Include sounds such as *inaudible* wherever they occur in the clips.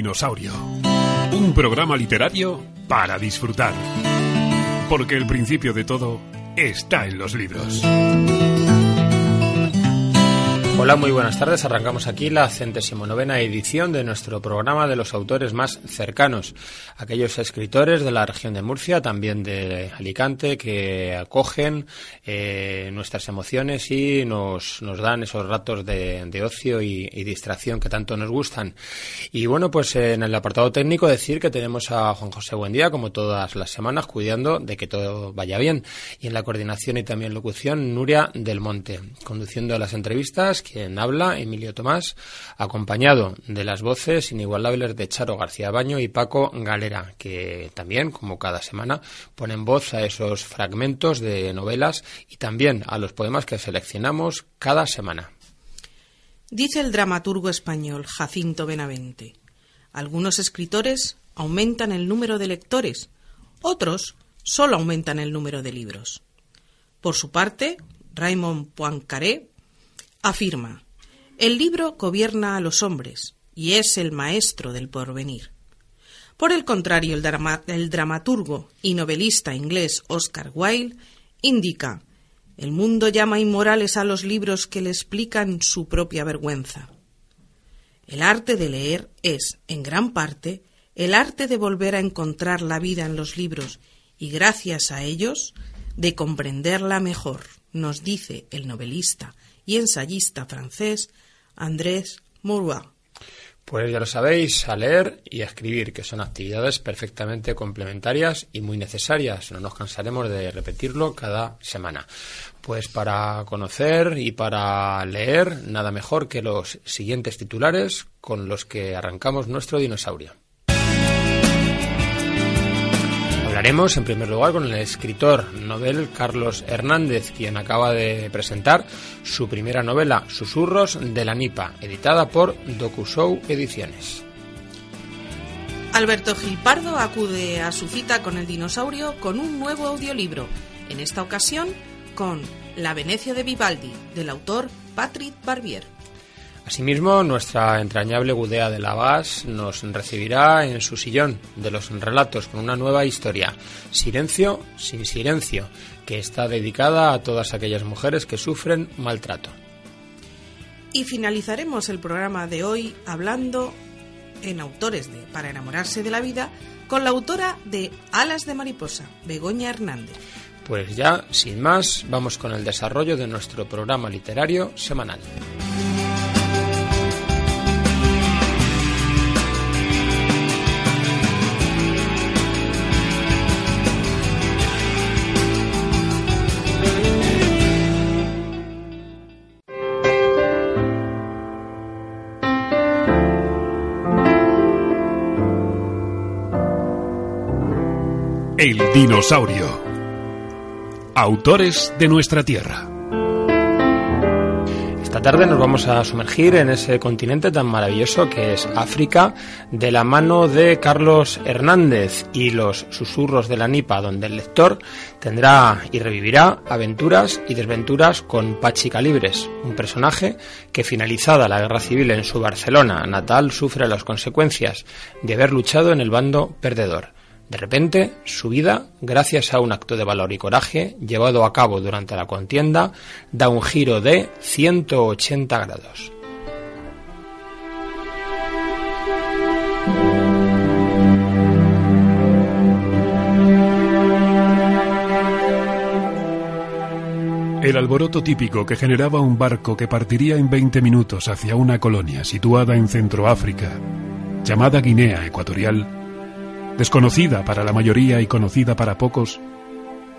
Dinosaurio. Un programa literario para disfrutar. Porque el principio de todo está en los libros. Hola, muy buenas tardes. Arrancamos aquí la centésimo novena edición de nuestro programa de los autores más cercanos. Aquellos escritores de la región de Murcia, también de Alicante, que acogen eh, nuestras emociones y nos, nos, dan esos ratos de, de ocio y, y, distracción que tanto nos gustan. Y bueno, pues en el apartado técnico decir que tenemos a Juan José Buendía, como todas las semanas, cuidando de que todo vaya bien. Y en la coordinación y también locución, Nuria del Monte, conduciendo las entrevistas quien habla, Emilio Tomás, acompañado de las voces inigualables de Charo García Baño y Paco Galera, que también, como cada semana, ponen voz a esos fragmentos de novelas y también a los poemas que seleccionamos cada semana. Dice el dramaturgo español Jacinto Benavente, algunos escritores aumentan el número de lectores, otros solo aumentan el número de libros. Por su parte, Raymond Poincaré afirma, el libro gobierna a los hombres y es el maestro del porvenir. Por el contrario, el, drama, el dramaturgo y novelista inglés Oscar Wilde indica, el mundo llama inmorales a los libros que le explican su propia vergüenza. El arte de leer es, en gran parte, el arte de volver a encontrar la vida en los libros y, gracias a ellos, de comprenderla mejor, nos dice el novelista y ensayista francés Andrés Mourois. Pues ya lo sabéis, a leer y a escribir, que son actividades perfectamente complementarias y muy necesarias. No nos cansaremos de repetirlo cada semana. Pues para conocer y para leer, nada mejor que los siguientes titulares con los que arrancamos nuestro dinosaurio. Hablaremos en primer lugar con el escritor novel Carlos Hernández, quien acaba de presentar su primera novela, Susurros de la Nipa, editada por Dokushow Ediciones. Alberto Gilpardo acude a su cita con el dinosaurio con un nuevo audiolibro, en esta ocasión con La Venecia de Vivaldi, del autor Patrick Barbier. Asimismo, nuestra entrañable Gudea de Lavas nos recibirá en su sillón de los relatos con una nueva historia, Silencio sin silencio, que está dedicada a todas aquellas mujeres que sufren maltrato. Y finalizaremos el programa de hoy hablando en Autores de Para enamorarse de la vida con la autora de Alas de Mariposa, Begoña Hernández. Pues ya, sin más, vamos con el desarrollo de nuestro programa literario semanal. El dinosaurio. Autores de nuestra Tierra. Esta tarde nos vamos a sumergir en ese continente tan maravilloso que es África, de la mano de Carlos Hernández y los susurros de la Nipa, donde el lector tendrá y revivirá aventuras y desventuras con Pachi Calibres, un personaje que finalizada la guerra civil en su Barcelona natal sufre las consecuencias de haber luchado en el bando perdedor. De repente, su vida, gracias a un acto de valor y coraje llevado a cabo durante la contienda, da un giro de 180 grados. El alboroto típico que generaba un barco que partiría en 20 minutos hacia una colonia situada en Centroáfrica, llamada Guinea Ecuatorial, desconocida para la mayoría y conocida para pocos,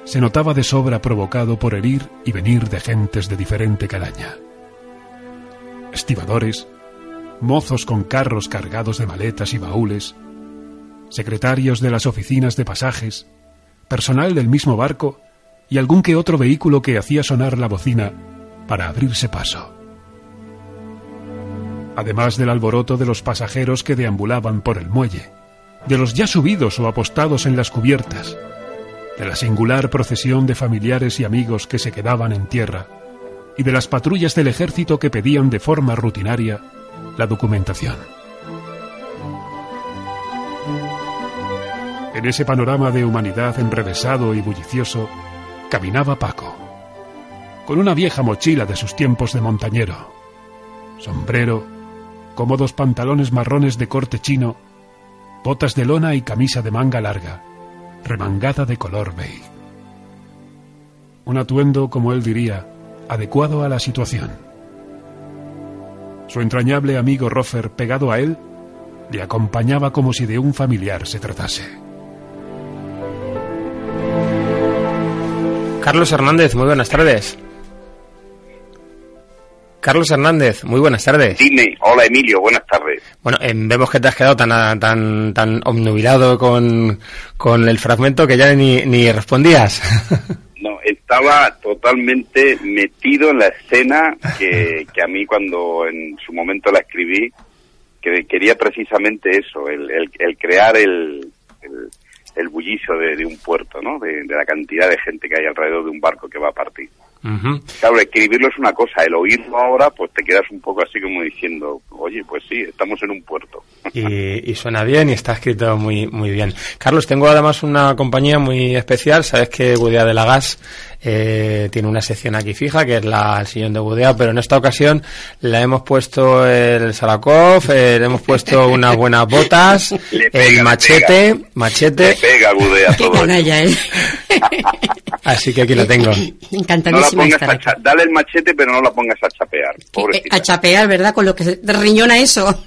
se notaba de sobra provocado por el ir y venir de gentes de diferente calaña. Estibadores, mozos con carros cargados de maletas y baúles, secretarios de las oficinas de pasajes, personal del mismo barco y algún que otro vehículo que hacía sonar la bocina para abrirse paso. Además del alboroto de los pasajeros que deambulaban por el muelle, de los ya subidos o apostados en las cubiertas, de la singular procesión de familiares y amigos que se quedaban en tierra, y de las patrullas del ejército que pedían de forma rutinaria la documentación. En ese panorama de humanidad enrevesado y bullicioso, caminaba Paco, con una vieja mochila de sus tiempos de montañero, sombrero, cómodos pantalones marrones de corte chino, botas de lona y camisa de manga larga, remangada de color beige. Un atuendo, como él diría, adecuado a la situación. Su entrañable amigo Rofer, pegado a él, le acompañaba como si de un familiar se tratase. Carlos Hernández, muy buenas tardes. Carlos Hernández, muy buenas tardes. Dime, hola Emilio, buenas tardes. Bueno, eh, vemos que te has quedado tan tan tan obnubilado con, con el fragmento que ya ni, ni respondías. *laughs* No, estaba totalmente metido en la escena que, que a mí cuando en su momento la escribí, que quería precisamente eso, el, el, crear el, el, bullicio de, un puerto, ¿no? De, de la cantidad de gente que hay alrededor de un barco que va a partir. Claro, escribirlo es una cosa, el oírlo ahora, pues te quedas un poco así como diciendo, oye, pues sí, estamos en un puerto. *laughs* Y, suena bien y está escrito muy, muy bien. Carlos, tengo además una compañía muy especial, sabes que Gudea de la Gas eh, tiene una sección aquí fija, que es la, el sillón de Budea, pero en esta ocasión le hemos puesto el Sarakov, eh, le hemos puesto *laughs* unas buenas botas, el machete, machete. pega Budea todo. *laughs* Así que aquí lo tengo. Encantadísima. dale el machete, pero no la pongas a chapear. Eh, a chapear, ¿verdad? Con lo que riñona eso.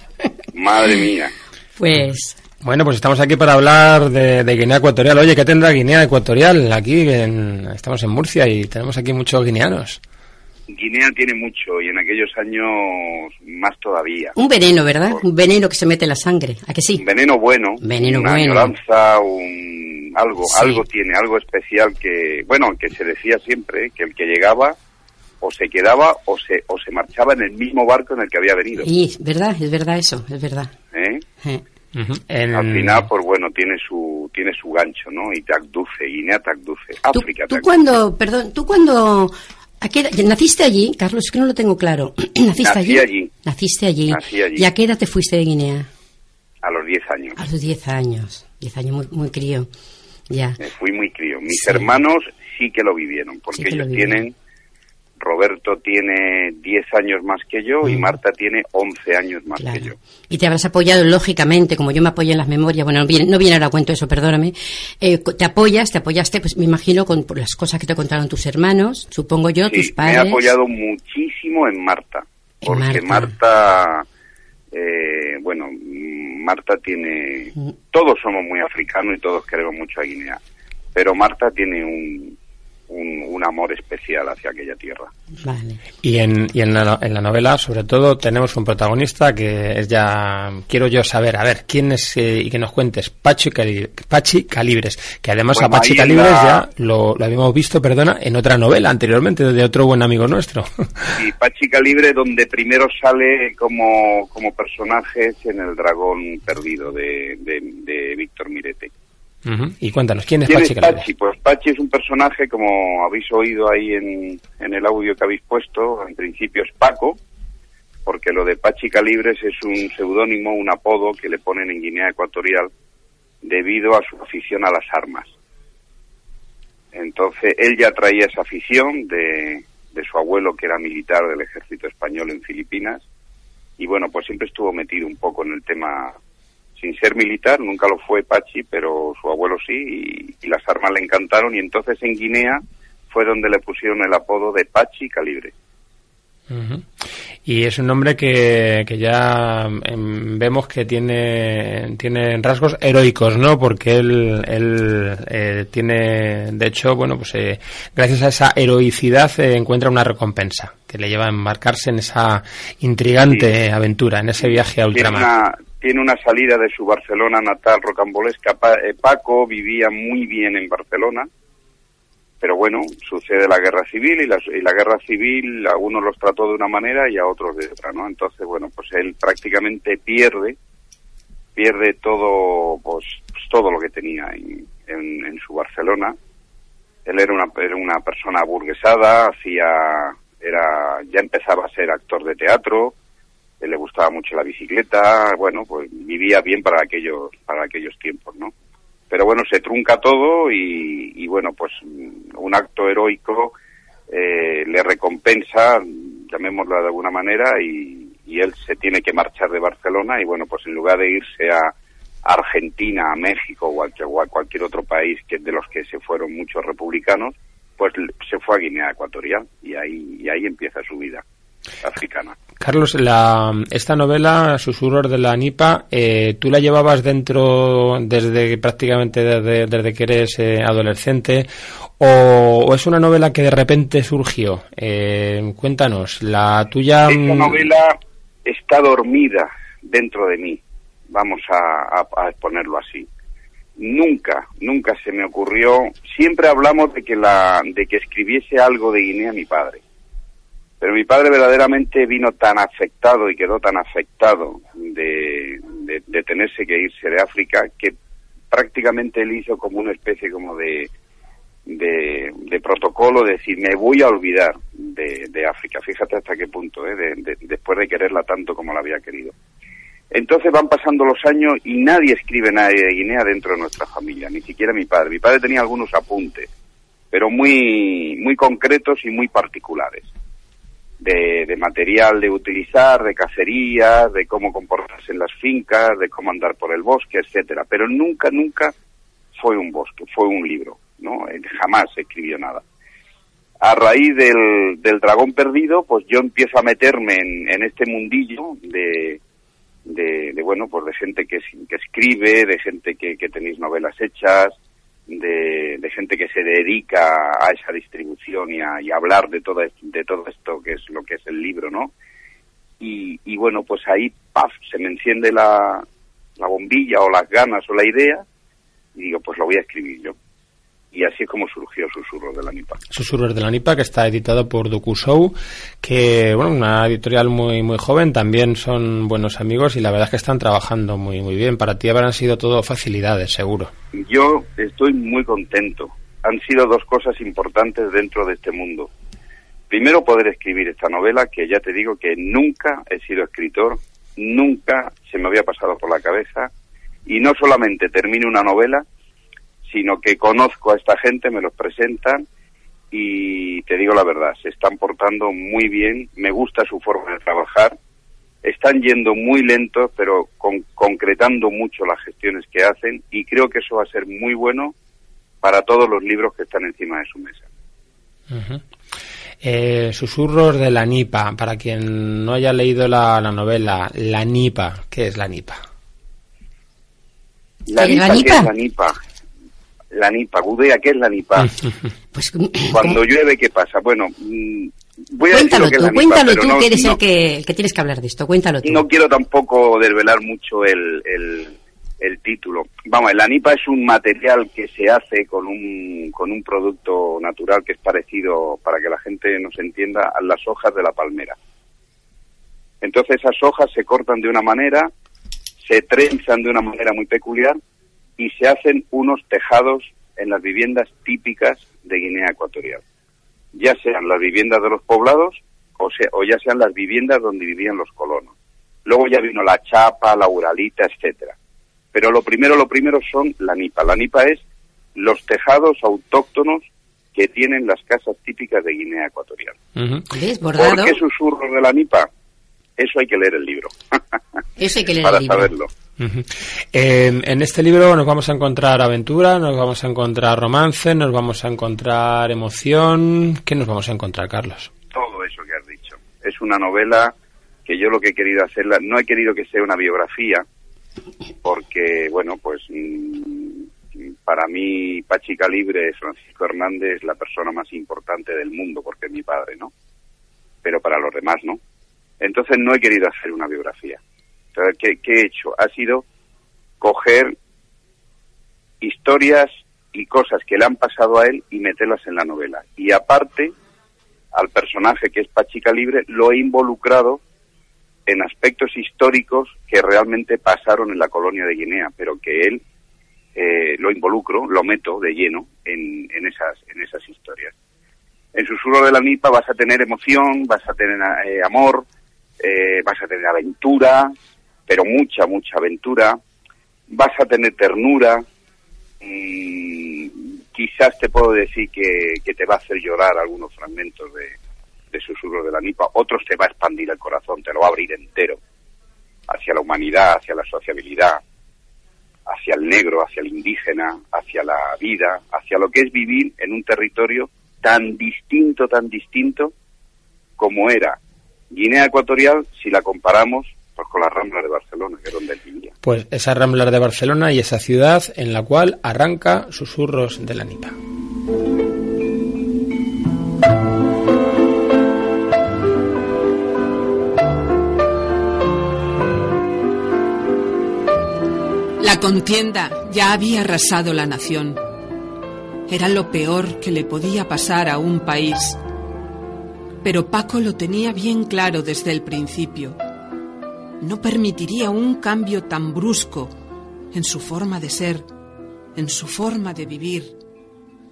Madre mía. Pues bueno, pues estamos aquí para hablar de, Guinea Ecuatorial. Oye, ¿qué tendrá Guinea Ecuatorial? Aquí estamos en Murcia y tenemos aquí muchos guineanos. Guinea tiene mucho y en aquellos años más todavía. Un veneno, ¿verdad? Un veneno que se mete en la sangre. ¿A que sí? Un veneno bueno. Veneno una bueno. un algo, algo tiene, algo especial que, bueno, que se decía siempre que el que llegaba o se quedaba o se o se marchaba en el mismo barco en el que había venido. Sí, verdad, es verdad eso, es verdad. ¿Eh? Al final, pues bueno, tiene su tiene su gancho, ¿no? Y te abduce, Guinea te abduce, África ¿Tú, tú cuando, perdón, tú cuando ¿Naciste allí, Carlos? Es que no lo tengo claro. *clears throat* ¿Naciste allí? allí? Naciste allí. ¿Y a qué edad te fuiste de Guinea? A los 10 años. A los 10 años. 10 años muy, muy crío. Ya. Me fui muy crío. Mis hermanos sí que lo vivieron, porque ellos tienen Roberto tiene 10 años más que yo y Marta tiene 11 años más que yo. Y te habrás apoyado, lógicamente, como yo me apoyo en las memorias, bueno, no viene, no viene ahora cuento eso, perdóname, eh, te apoyas, te apoyaste, pues me imagino, con las cosas que te contaron tus hermanos, supongo yo, tus padres. me he apoyado muchísimo en Marta, porque Marta, eh, bueno, Marta tiene, mm. todos somos muy africanos y todos queremos mucho a Guinea, pero Marta tiene un un, amor especial hacia aquella tierra. Y, en, y en, la, en, la, novela, sobre todo, tenemos un protagonista que es ya. Quiero yo saber, a ver, quién es eh, y que nos cuentes. Pachi, Pachi Calibres, que además a Pachi Calibres ya lo, lo, habíamos visto, perdona, en otra novela anteriormente de otro buen amigo nuestro. *laughs* Y Pachi Calibre, donde primero sale como, como personaje en El Dragón Perdido de, de, de Víctor Mirete. Y cuéntanos, ¿quién es Pachi, Pues Pachi es un personaje, como habéis oído ahí en, en el audio que habéis puesto, en principio es Paco, porque lo de Pachi Calibres es un seudónimo, un apodo que le ponen en Guinea Ecuatorial debido a su afición a las armas. Entonces, él ya traía esa afición de, de su abuelo, que era militar del ejército español en Filipinas, y bueno, pues siempre estuvo metido un poco en el tema sin ser militar, nunca lo fue Pachi, pero su abuelo sí, y, las armas le encantaron, y entonces en Guinea fue donde le pusieron el apodo de Pachi Calibre. Y es un nombre que, que ya em, vemos que tiene, tiene rasgos heroicos, ¿no? Porque él, él eh, tiene, de hecho, bueno, pues eh, gracias a esa heroicidad eh, encuentra una recompensa que le lleva a embarcarse en esa intrigante aventura, en ese viaje a ultramar tiene una salida de su Barcelona natal rocambolesca. Eh, Paco vivía muy bien en Barcelona, pero bueno, sucede la guerra civil y la, y la guerra civil a unos los trató de una manera y a otros de otra, ¿no? Entonces, bueno, pues él prácticamente pierde, pierde todo, pues, pues todo lo que tenía en, en, su Barcelona. Él era una, era una persona burguesada, hacía, era, ya empezaba a ser actor de teatro, le gustaba mucho la bicicleta, bueno, pues vivía bien para aquellos, para aquellos tiempos, ¿no? pero bueno, se trunca todo y, bueno, pues un acto heroico eh, le recompensa, llamémoslo de alguna manera, y, él se tiene que marchar de Barcelona y bueno, pues en lugar de irse a Argentina, a México o a, cualquier otro país que de los que se fueron muchos republicanos, pues se fue a Guinea Ecuatorial y ahí, y ahí empieza su vida africana. Carlos, la, esta novela, Susurros de la Nipa, eh, ¿tú la llevabas dentro desde prácticamente desde, que eres eh, adolescente o, es una novela que de repente surgió? Eh, cuéntanos, la tuya... Esta mm, novela está dormida dentro de mí, vamos a, a, ponerlo así. Nunca, nunca se me ocurrió, siempre hablamos de que, la, de que escribiese algo de Guinea mi padre pero mi padre verdaderamente vino tan afectado y quedó tan afectado de, tenerse que irse de África que prácticamente él hizo como una especie como de, de, protocolo, de decir, me voy a olvidar de, África. Fíjate hasta qué punto, ¿eh? después de quererla tanto como la había querido. Entonces van pasando los años y nadie escribe nada de Guinea dentro de nuestra familia, ni siquiera mi padre. Mi padre tenía algunos apuntes, pero muy, muy concretos y muy particulares de, material de utilizar, de cacería, de cómo comportarse en las fincas, de cómo andar por el bosque, etcétera. Pero nunca, nunca fue un bosque, fue un libro, ¿no? Jamás escribió nada. A raíz del, del dragón perdido, pues yo empiezo a meterme en, en este mundillo de, de, bueno, pues de gente que, que escribe, de gente que, que tenéis novelas hechas, de, gente que se dedica a esa distribución y a, hablar de todo, de todo esto que es lo que es el libro, ¿no? Y, y bueno, pues ahí, paf, se me enciende la, la bombilla o las ganas o la idea y digo, pues lo voy a escribir yo y así es como surgió Susurros de la Nipa. Susurros de la Nipa, que está editado por DocuShow, que, bueno, una editorial muy muy joven, también son buenos amigos y la verdad es que están trabajando muy muy bien. Para ti habrán sido todo facilidades, seguro. Yo estoy muy contento. Han sido dos cosas importantes dentro de este mundo. Primero, poder escribir esta novela, que ya te digo que nunca he sido escritor, nunca se me había pasado por la cabeza, y no solamente termino una novela, sino que conozco a esta gente, me los presentan y te digo la verdad, se están portando muy bien, me gusta su forma de trabajar, están yendo muy lentos, pero concretando mucho las gestiones que hacen y creo que eso va a ser muy bueno para todos los libros que están encima de su mesa. Eh, susurros de la Nipa, para quien no haya leído la, novela, la Nipa, ¿qué es la Nipa? La Nipa, ¿qué es la Nipa? La nipa, Gudea, ¿qué es la nipa? *laughs* Pues, Cuando llueve, ¿qué pasa? Bueno, mm, voy a cuéntalo tú, cuéntalo tú, que eres el, que, que, tienes que hablar de esto, cuéntalo tú. No quiero tampoco desvelar mucho el, el, título. Vamos, la nipa es un material que se hace con un, con un producto natural que es parecido, para que la gente nos entienda, a las hojas de la palmera. Entonces esas hojas se cortan de una manera, se trenzan de una manera muy peculiar y se hacen unos tejados en las viviendas típicas de Guinea Ecuatorial, ya sean las viviendas de los poblados o, sea, o ya sean las viviendas donde vivían los colonos. Luego ya vino la chapa, la uralita, etcétera. Pero lo primero, lo primero son la nipa. La nipa es los tejados autóctonos que tienen las casas típicas de Guinea Ecuatorial. ¿Por qué susurros de la nipa? Eso hay que leer el libro. Eso hay que leer *laughs* Para el libro. saberlo en este libro nos vamos a encontrar aventura, nos vamos a encontrar romance, nos vamos a encontrar emoción. ¿Qué nos vamos a encontrar, Carlos? Todo eso que has dicho. Es una novela que yo lo que he querido hacerla, no he querido que sea una biografía, porque, bueno, pues mm, para mí Pachi Calibre, Francisco Hernández, es la persona más importante del mundo, porque es mi padre, ¿no? Pero para los demás, ¿no? Entonces no he querido hacer una biografía ¿Qué, he hecho? Ha sido coger historias y cosas que le han pasado a él y meterlas en la novela. Y aparte, al personaje que es Pachica Libre, lo he involucrado en aspectos históricos que realmente pasaron en la colonia de Guinea, pero que él eh, lo involucro, lo meto de lleno en, en, esas, en esas historias. En Susurro de la Nipa vas a tener emoción, vas a tener eh, amor, eh, vas a tener aventura, pero mucha, mucha aventura, vas a tener ternura, mm, quizás te puedo decir que, te va a hacer llorar algunos fragmentos de, de Susurros de la Nipa, otros te va a expandir el corazón, te lo va a abrir entero. Hacia la humanidad, hacia la sociabilidad, hacia el negro, hacia el indígena, hacia la vida, hacia lo que es vivir en un territorio tan distinto, tan distinto como era Guinea Ecuatorial si la comparamos pues, con las Ramblas de Barcelona, que es donde él vivía. Pues esa Ramblas de Barcelona y esa ciudad en la cual arranca Susurros de la Nipa. La contienda ya había arrasado la nación. Era lo peor que le podía pasar a un país. Pero Paco lo tenía bien claro desde el principio. No permitiría un cambio tan brusco en su forma de ser, en su forma de vivir,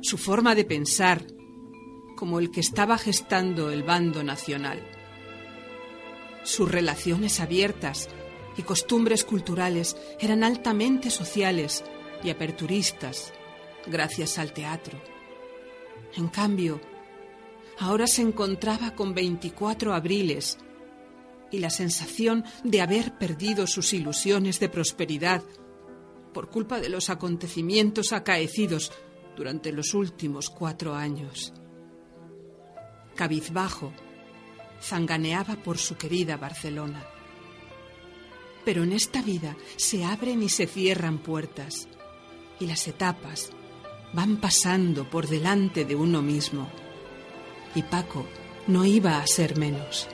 su forma de pensar, como el que estaba gestando el bando nacional. Sus relaciones abiertas y costumbres culturales eran altamente sociales y aperturistas gracias al teatro. En cambio, ahora se encontraba con 24 abriles y la sensación de haber perdido sus ilusiones de prosperidad por culpa de los acontecimientos acaecidos durante los últimos cuatro años. Cabizbajo, zanganeaba por su querida Barcelona. Pero en esta vida se abren y se cierran puertas y las etapas van pasando por delante de uno mismo. Y Paco no iba a ser menos.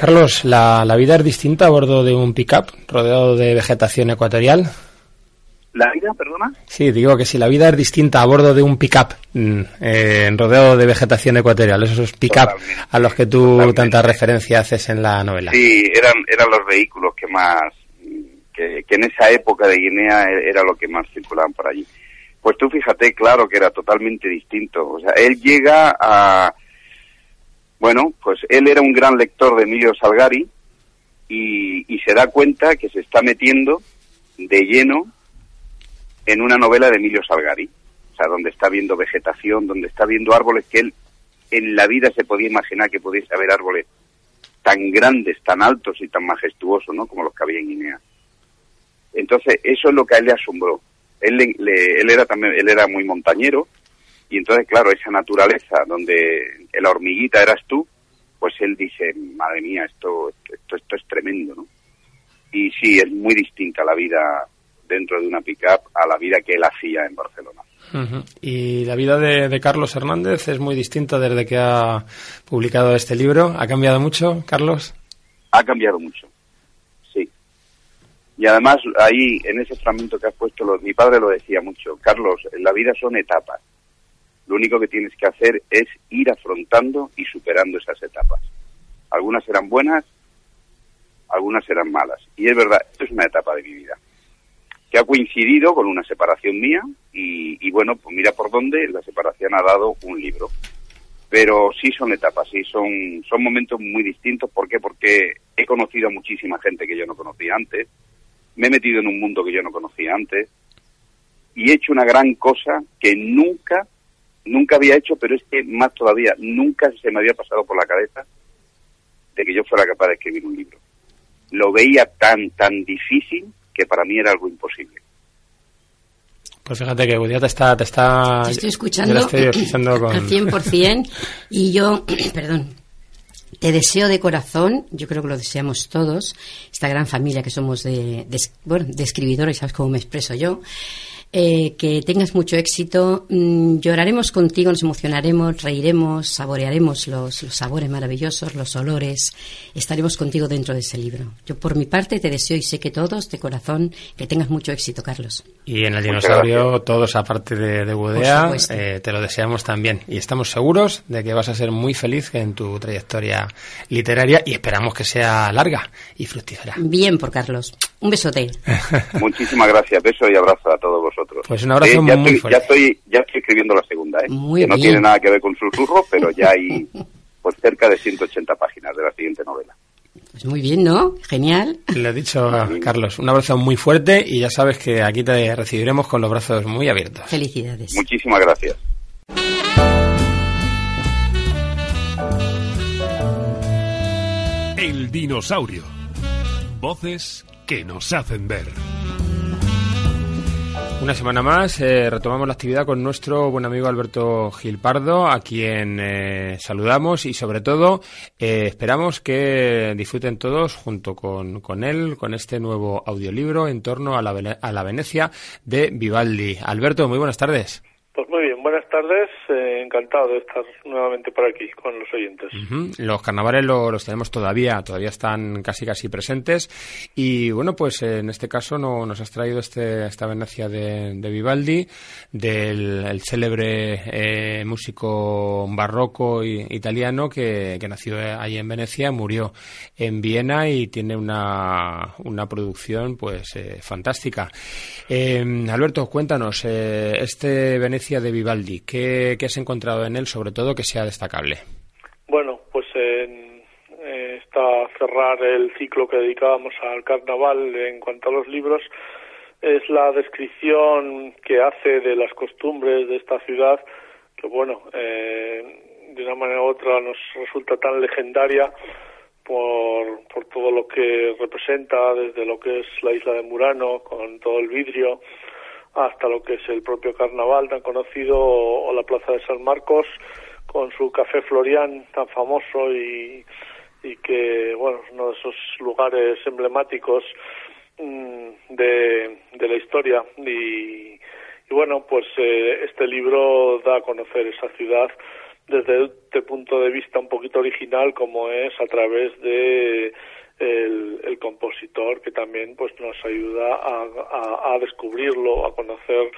Carlos, ¿la, la vida es distinta a bordo de un pickup rodeado de vegetación ecuatorial? ¿La vida, perdona? Sí, digo que si la vida es distinta a bordo de un pickup mm, eh, rodeado de vegetación ecuatorial, esos pick-up a los que tú tanta referencia haces en la novela. Sí, eran, eran los vehículos que más, que, en esa época de Guinea era lo que más circulaban por allí. Pues tú fíjate, claro que era totalmente distinto. O sea, él llega a... Bueno, pues él era un gran lector de Emilio Salgari y, se da cuenta que se está metiendo de lleno en una novela de Emilio Salgari, o sea, donde está viendo vegetación, donde está viendo árboles que él en la vida se podía imaginar que pudiese haber árboles tan grandes, tan altos y tan majestuosos, ¿no? Como los que había en Guinea. Entonces, eso es lo que a él le asombró. Él, él era también, él era muy montañero, y entonces, claro, esa naturaleza donde la hormiguita eras tú, pues él dice, madre mía, esto, esto, esto es tremendo, ¿no? Y sí, es muy distinta la vida dentro de una pick-up a la vida que él hacía en Barcelona. Y la vida de, Carlos Hernández es muy distinta desde que ha publicado este libro. ¿Ha cambiado mucho, Carlos? Ha cambiado mucho, sí. Y además ahí, en ese fragmento que has puesto, mi padre lo decía mucho, Carlos, en la vida son etapas. Lo único que tienes que hacer es ir afrontando y superando esas etapas. Algunas serán buenas, algunas serán malas. Y es verdad, esto es una etapa de mi vida que ha coincidido con una separación mía y, bueno, pues mira por dónde la separación ha dado un libro. Pero sí son etapas, sí son, son momentos muy distintos. ¿Por qué? Porque he conocido a muchísima gente que yo no conocía antes, me he metido en un mundo que yo no conocía antes y he hecho una gran cosa que nunca, nunca había hecho, pero es que más todavía, nunca se me había pasado por la cabeza de que yo fuera capaz de escribir un libro. Lo veía tan, tan difícil que para mí era algo imposible. Pues fíjate que ya te está... Te, está, estoy escuchando, al 100% *laughs* y yo, *clears throat* perdón, te deseo de corazón, yo creo que lo deseamos todos, esta gran familia que somos de, de, bueno, de escribidores, sabes cómo me expreso yo, eh, que tengas mucho éxito. Mm, lloraremos contigo, nos emocionaremos, reiremos, saborearemos los, sabores maravillosos, los olores. Estaremos contigo dentro de ese libro. Yo, por mi parte, te deseo y sé que todos, de corazón, que tengas mucho éxito, Carlos. Y en el dinosaurio, todos, aparte de, de Budea, eh, te lo deseamos también. Y estamos seguros de que vas a ser muy feliz en tu trayectoria literaria y esperamos que sea larga y fructífera. Bien, por Carlos. Un besote. *laughs* Muchísimas gracias. Beso y abrazo a todos vosotros. Pues un abrazo ya muy, estoy, Ya estoy, ya estoy escribiendo la segunda, ¿eh? que no tiene nada que ver con susurro, pero ya hay *laughs* pues cerca de 180 páginas de la siguiente novela. Pues muy bien, ¿no? Genial. Le he dicho a Carlos, un abrazo muy fuerte y ya sabes que aquí te recibiremos con los brazos muy abiertos. Felicidades. Muchísimas gracias. El dinosaurio. Voces que nos hacen ver. Una semana más eh, retomamos la actividad con nuestro buen amigo Alberto Gilpardo, a quien eh, saludamos y sobre todo eh, esperamos que disfruten todos junto con, con, él, con este nuevo audiolibro en torno a la, a la Venecia de Vivaldi. Alberto, muy buenas tardes. Pues muy bien, buenas tardes. Eh, encantado de estar nuevamente por aquí con los oyentes. Los carnavales los tenemos todavía, todavía están casi casi presentes. Y bueno, pues en este caso no, nos has traído este, esta Venecia de, Vivaldi, del célebre eh, músico barroco italiano que, nació ahí en Venecia, murió en Viena y tiene una, una producción pues eh, fantástica. Alberto, cuéntanos, este Venecia de Vivaldi? ¿Qué, has encontrado en él, sobre todo, que sea destacable? Bueno, pues eh, está cerrar el ciclo que dedicábamos al carnaval en cuanto a los libros, es la descripción que hace de las costumbres de esta ciudad, que bueno, eh, de una manera u otra nos resulta tan legendaria por, por todo lo que representa, desde lo que es la isla de Murano, con todo el vidrio, hasta lo que es el propio carnaval tan conocido o, la Plaza de San Marcos con su café Florian tan famoso y, y que, bueno, uno de esos lugares emblemáticos mm, de, de la historia. Y, y bueno, pues eh, este libro da a conocer esa ciudad desde este punto de vista un poquito original como es a través de el, compositor que también pues nos ayuda a, a, descubrirlo, a conocer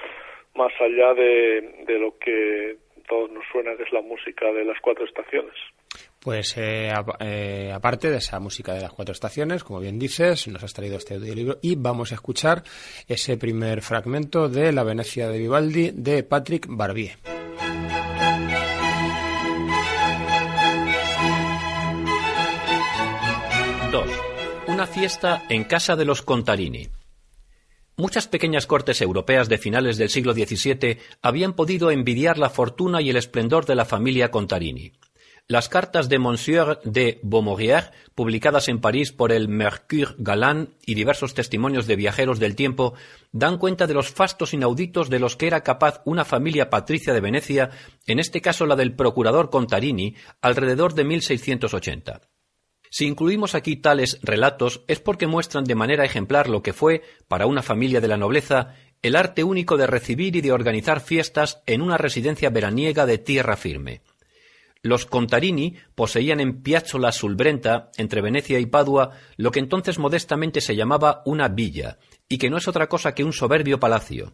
más allá de, de lo que todos nos suena que es la música de las cuatro estaciones. Pues eh, eh, aparte de esa música de las cuatro estaciones, como bien dices, nos has traído este audiolibro y vamos a escuchar ese primer fragmento de La Venecia de Vivaldi de Patrick Barbier. Fiesta en casa de los Contarini. Muchas pequeñas cortes europeas de finales del siglo XVII habían podido envidiar la fortuna y el esplendor de la familia Contarini. Las cartas de Monsieur de Beaumaurier, publicadas en París por el Mercure Galant y diversos testimonios de viajeros del tiempo, dan cuenta de los fastos inauditos de los que era capaz una familia patricia de Venecia, en este caso la del procurador Contarini, alrededor de 1680. Si incluimos aquí tales relatos es porque muestran de manera ejemplar lo que fue, para una familia de la nobleza, el arte único de recibir y de organizar fiestas en una residencia veraniega de tierra firme. Los Contarini poseían en Piazzola Sulbrenta, entre Venecia y Padua, lo que entonces modestamente se llamaba una villa, y que no es otra cosa que un soberbio palacio.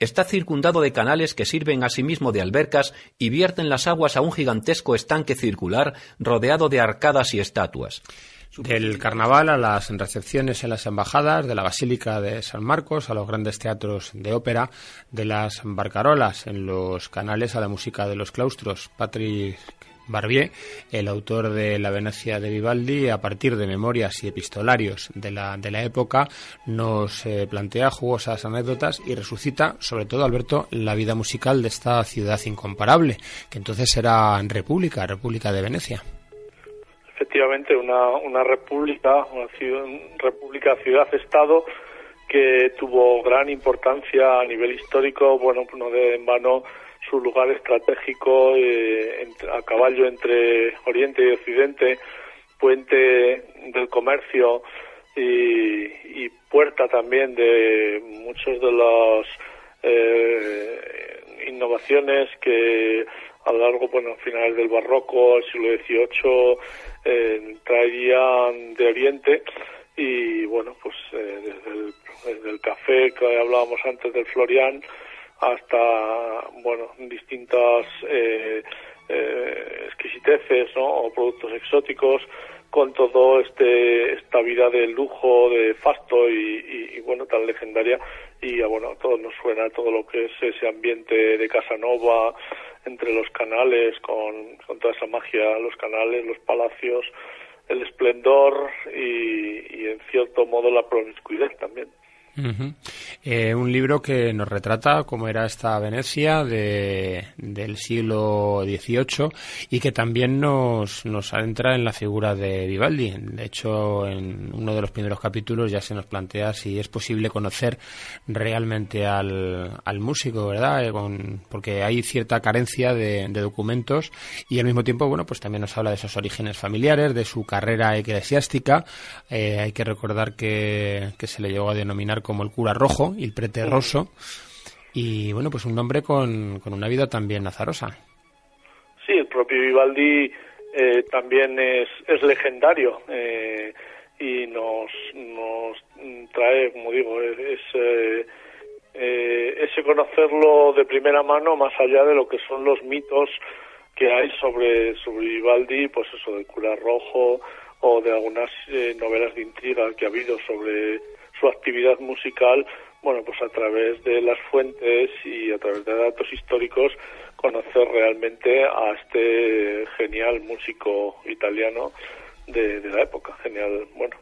Está circundado de canales que sirven asimismo de albercas y vierten las aguas a un gigantesco estanque circular rodeado de arcadas y estatuas. Del carnaval a las recepciones en las embajadas, de la Basílica de San Marcos a los grandes teatros de ópera, de las barcarolas en los canales a la música de los claustros. Patrick Barbier, el autor de La Venecia de Vivaldi, a partir de memorias y epistolarios de la, de la época, nos eh, plantea jugosas anécdotas y resucita, sobre todo, Alberto, la vida musical de esta ciudad incomparable, que entonces era República, República de Venecia. Efectivamente, una, una república, una ciudad, república ciudad-estado que tuvo gran importancia a nivel histórico, bueno, no de en vano su lugar estratégico eh, a caballo entre Oriente y Occidente, puente del comercio y, puerta también de muchos de las eh, innovaciones que a lo largo, bueno, finales del barroco, al siglo XVIII, eh, traían de Oriente. Y bueno, pues desde el, desde, el, café que hablábamos antes del Florian, hasta bueno distintas eh, eh, exquisiteces o productos exóticos con todo este esta vida de lujo de fasto y, bueno tan legendaria y bueno todo nos suena todo lo que es ese ambiente de Casanova entre los canales con, con toda esa magia los canales los palacios el esplendor y, y en cierto modo la promiscuidad también. Eh, un libro que nos retrata cómo era esta Venecia de, del siglo XVIII y que también nos, nos adentra en la figura de Vivaldi. De hecho, en uno de los primeros capítulos ya se nos plantea si es posible conocer realmente al, al músico, ¿verdad? Eh, porque hay cierta carencia de, documentos y al mismo tiempo, bueno, pues también nos habla de sus orígenes familiares, de su carrera eclesiástica. Eh, hay que recordar que, que se le llegó a denominar como el cura rojo y el prete roso. Y bueno, pues un nombre con, con una vida también azarosa. Sí, el propio Vivaldi eh, también es, es legendario eh, y nos, nos trae, como digo, es, eh, ese conocerlo de primera mano más allá de lo que son los mitos que hay sobre, sobre Vivaldi, pues eso del cura rojo o de algunas novelas de intriga que ha habido sobre su actividad musical, bueno, pues a través de las fuentes y a través de datos históricos conocer realmente a este genial músico italiano de, la época. Genial, bueno,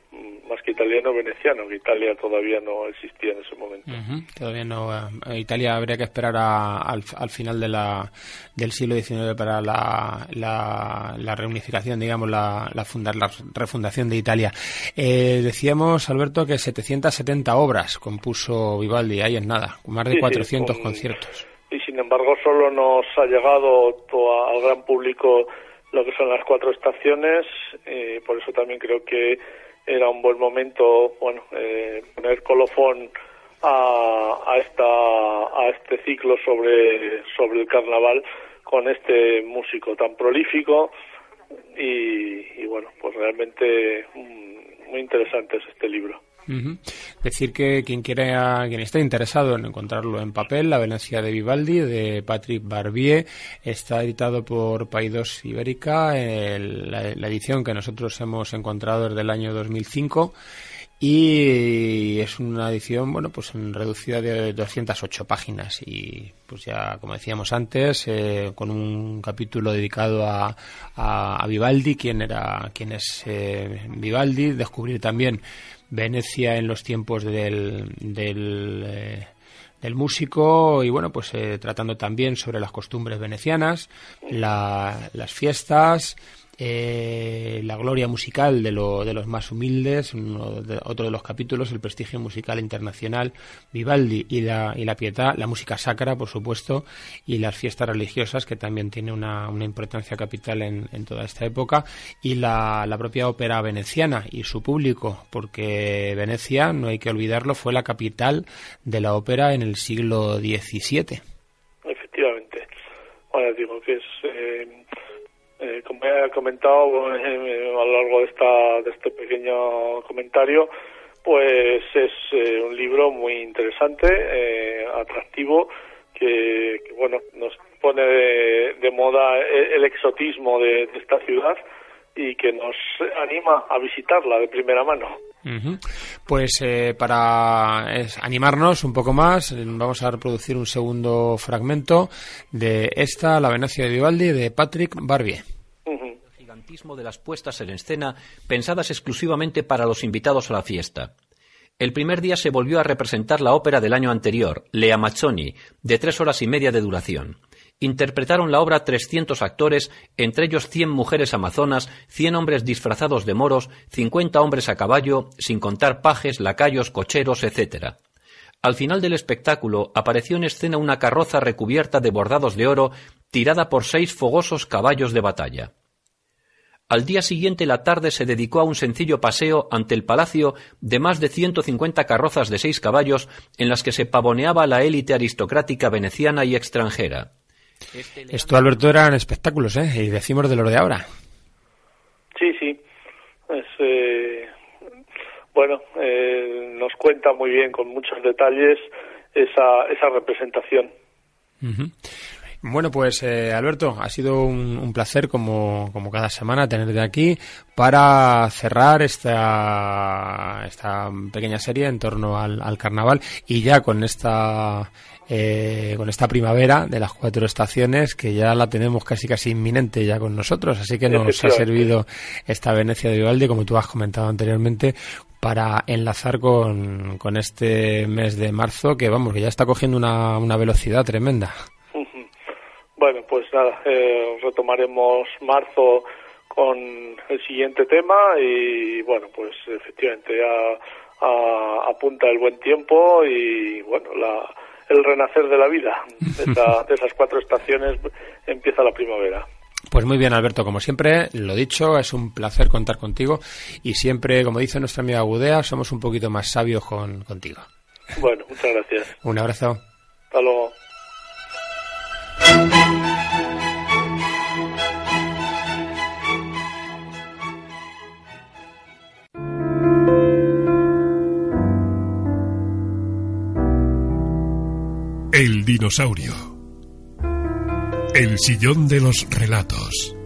más que italiano, veneciano, que Italia todavía no existía en ese momento. Todavía no. Eh, Italia habría que esperar al, final de la, del siglo XIX para la, la, reunificación, digamos, la, la, fundar, la refundación de Italia. Eh, decíamos, Alberto, que 770 obras compuso Vivaldi, ahí en nada, más de 400 conciertos. Y sin embargo, solo nos ha llegado al gran público lo que son las cuatro estaciones, eh, por eso también creo que era un buen momento, bueno, eh, poner colofón a, a, esta, a este ciclo sobre, sobre el carnaval con este músico tan prolífico y, y bueno, pues realmente mm, muy interesante es este libro. Decir que quien quiera, quien esté interesado en encontrarlo en papel, La Venecia de Vivaldi, de Patrick Barbier, está editado por Paidós Ibérica, la, edición que nosotros hemos encontrado desde el año 2005 y es una edición bueno pues reducida de 208 páginas y pues ya como decíamos antes eh, con un capítulo dedicado a, a, Vivaldi quién era quién es eh, Vivaldi descubrir también Venecia en los tiempos del, del, eh, del músico y bueno, pues eh, tratando también sobre las costumbres venecianas, la, las fiestas, eh, la gloria musical de, lo, de los más humildes, otro de los capítulos, el prestigio musical internacional, Vivaldi y la, y la pietà, la música sacra, por supuesto, y las fiestas religiosas, que también tiene una, una importancia capital en, en, toda esta época, y la, la propia ópera veneciana y su público, porque Venecia, no hay que olvidarlo, fue la capital de la ópera en el siglo XVII. Efectivamente. Ahora digo que es eh, eh, como he comentado eh, a lo largo de, esta, de este pequeño comentario, pues es eh, un libro muy interesante, atractivo, que, bueno nos pone de, moda el, exotismo de, esta ciudad y que nos anima a visitarla de primera mano. Pues para animarnos un poco más, vamos a reproducir un segundo fragmento de esta, La Venecia de Vivaldi, de Patrick Barbier de las puestas en escena pensadas exclusivamente para los invitados a la fiesta. El primer día se volvió a representar la ópera del año anterior, Lea Machoni, de tres horas y media de duración. Interpretaron la obra trescientos actores, entre ellos cien mujeres amazonas, cien hombres disfrazados de moros, cincuenta hombres a caballo, sin contar pajes, lacayos, cocheros, etc. Al final del espectáculo apareció en escena una carroza recubierta de bordados de oro, tirada por seis fogosos caballos de batalla. Al día siguiente la tarde se dedicó a un sencillo paseo ante el palacio de más de 150 carrozas de seis caballos en las que se pavoneaba la élite aristocrática veneciana y extranjera. Esto, Alberto, eran espectáculos, ¿eh? Y decimos de los de ahora. Sí, sí. Eh, bueno, eh, nos cuenta muy bien, con muchos detalles, esa, esa representación. Bueno, pues eh, Alberto, ha sido un, placer como, como, cada semana tenerte aquí para cerrar esta, esta pequeña serie en torno al, al carnaval y ya con esta eh, con esta primavera de las cuatro estaciones que ya la tenemos casi casi inminente ya con nosotros. Así que nos ha servido esta Venecia de Vivaldi como tú has comentado anteriormente para enlazar con, con este mes de marzo que vamos que ya está cogiendo una, una velocidad tremenda bueno pues nada eh, retomaremos marzo con el siguiente tema y bueno pues efectivamente ya apunta el buen tiempo y bueno la el renacer de la vida. *laughs* De, esas cuatro estaciones empieza la primavera. Pues muy bien, Alberto, como siempre, lo dicho, es un placer contar contigo y siempre, como dice nuestra amiga Gudea, somos un poquito más sabios con, contigo. Bueno, muchas gracias. un abrazo. Hasta luego. El dinosaurio. El sillón de los relatos.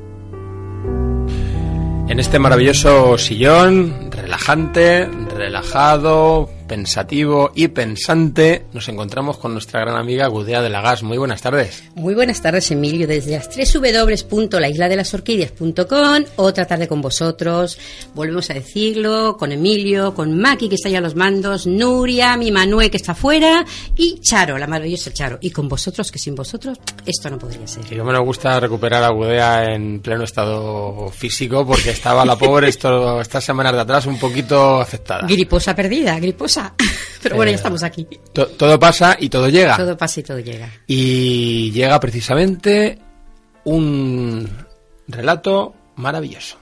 En este maravilloso sillón, relajante, relajado, pensativo y pensante, nos encontramos con nuestra gran amiga Gudea de Lagas. Muy buenas tardes. Muy buenas tardes, Emilio, desde las www.laisladelasorquídeas.com. Otra tarde con vosotros. Volvemos a decirlo, con Emilio, con Maki, que está allá a los mandos, Nuria, mi Manuel, que está afuera, y Charo, la maravillosa Charo. Y con vosotros, que sin vosotros esto no podría ser. Y me gusta recuperar a Gudea en pleno estado físico, porque estaba la pobre esto, *laughs* estas semanas de atrás un poquito afectada. Griposa perdida, griposa *laughs* Pero bueno, ya eh, estamos aquí. todo pasa y todo llega. Todo pasa y todo llega. Y llega precisamente un relato maravilloso.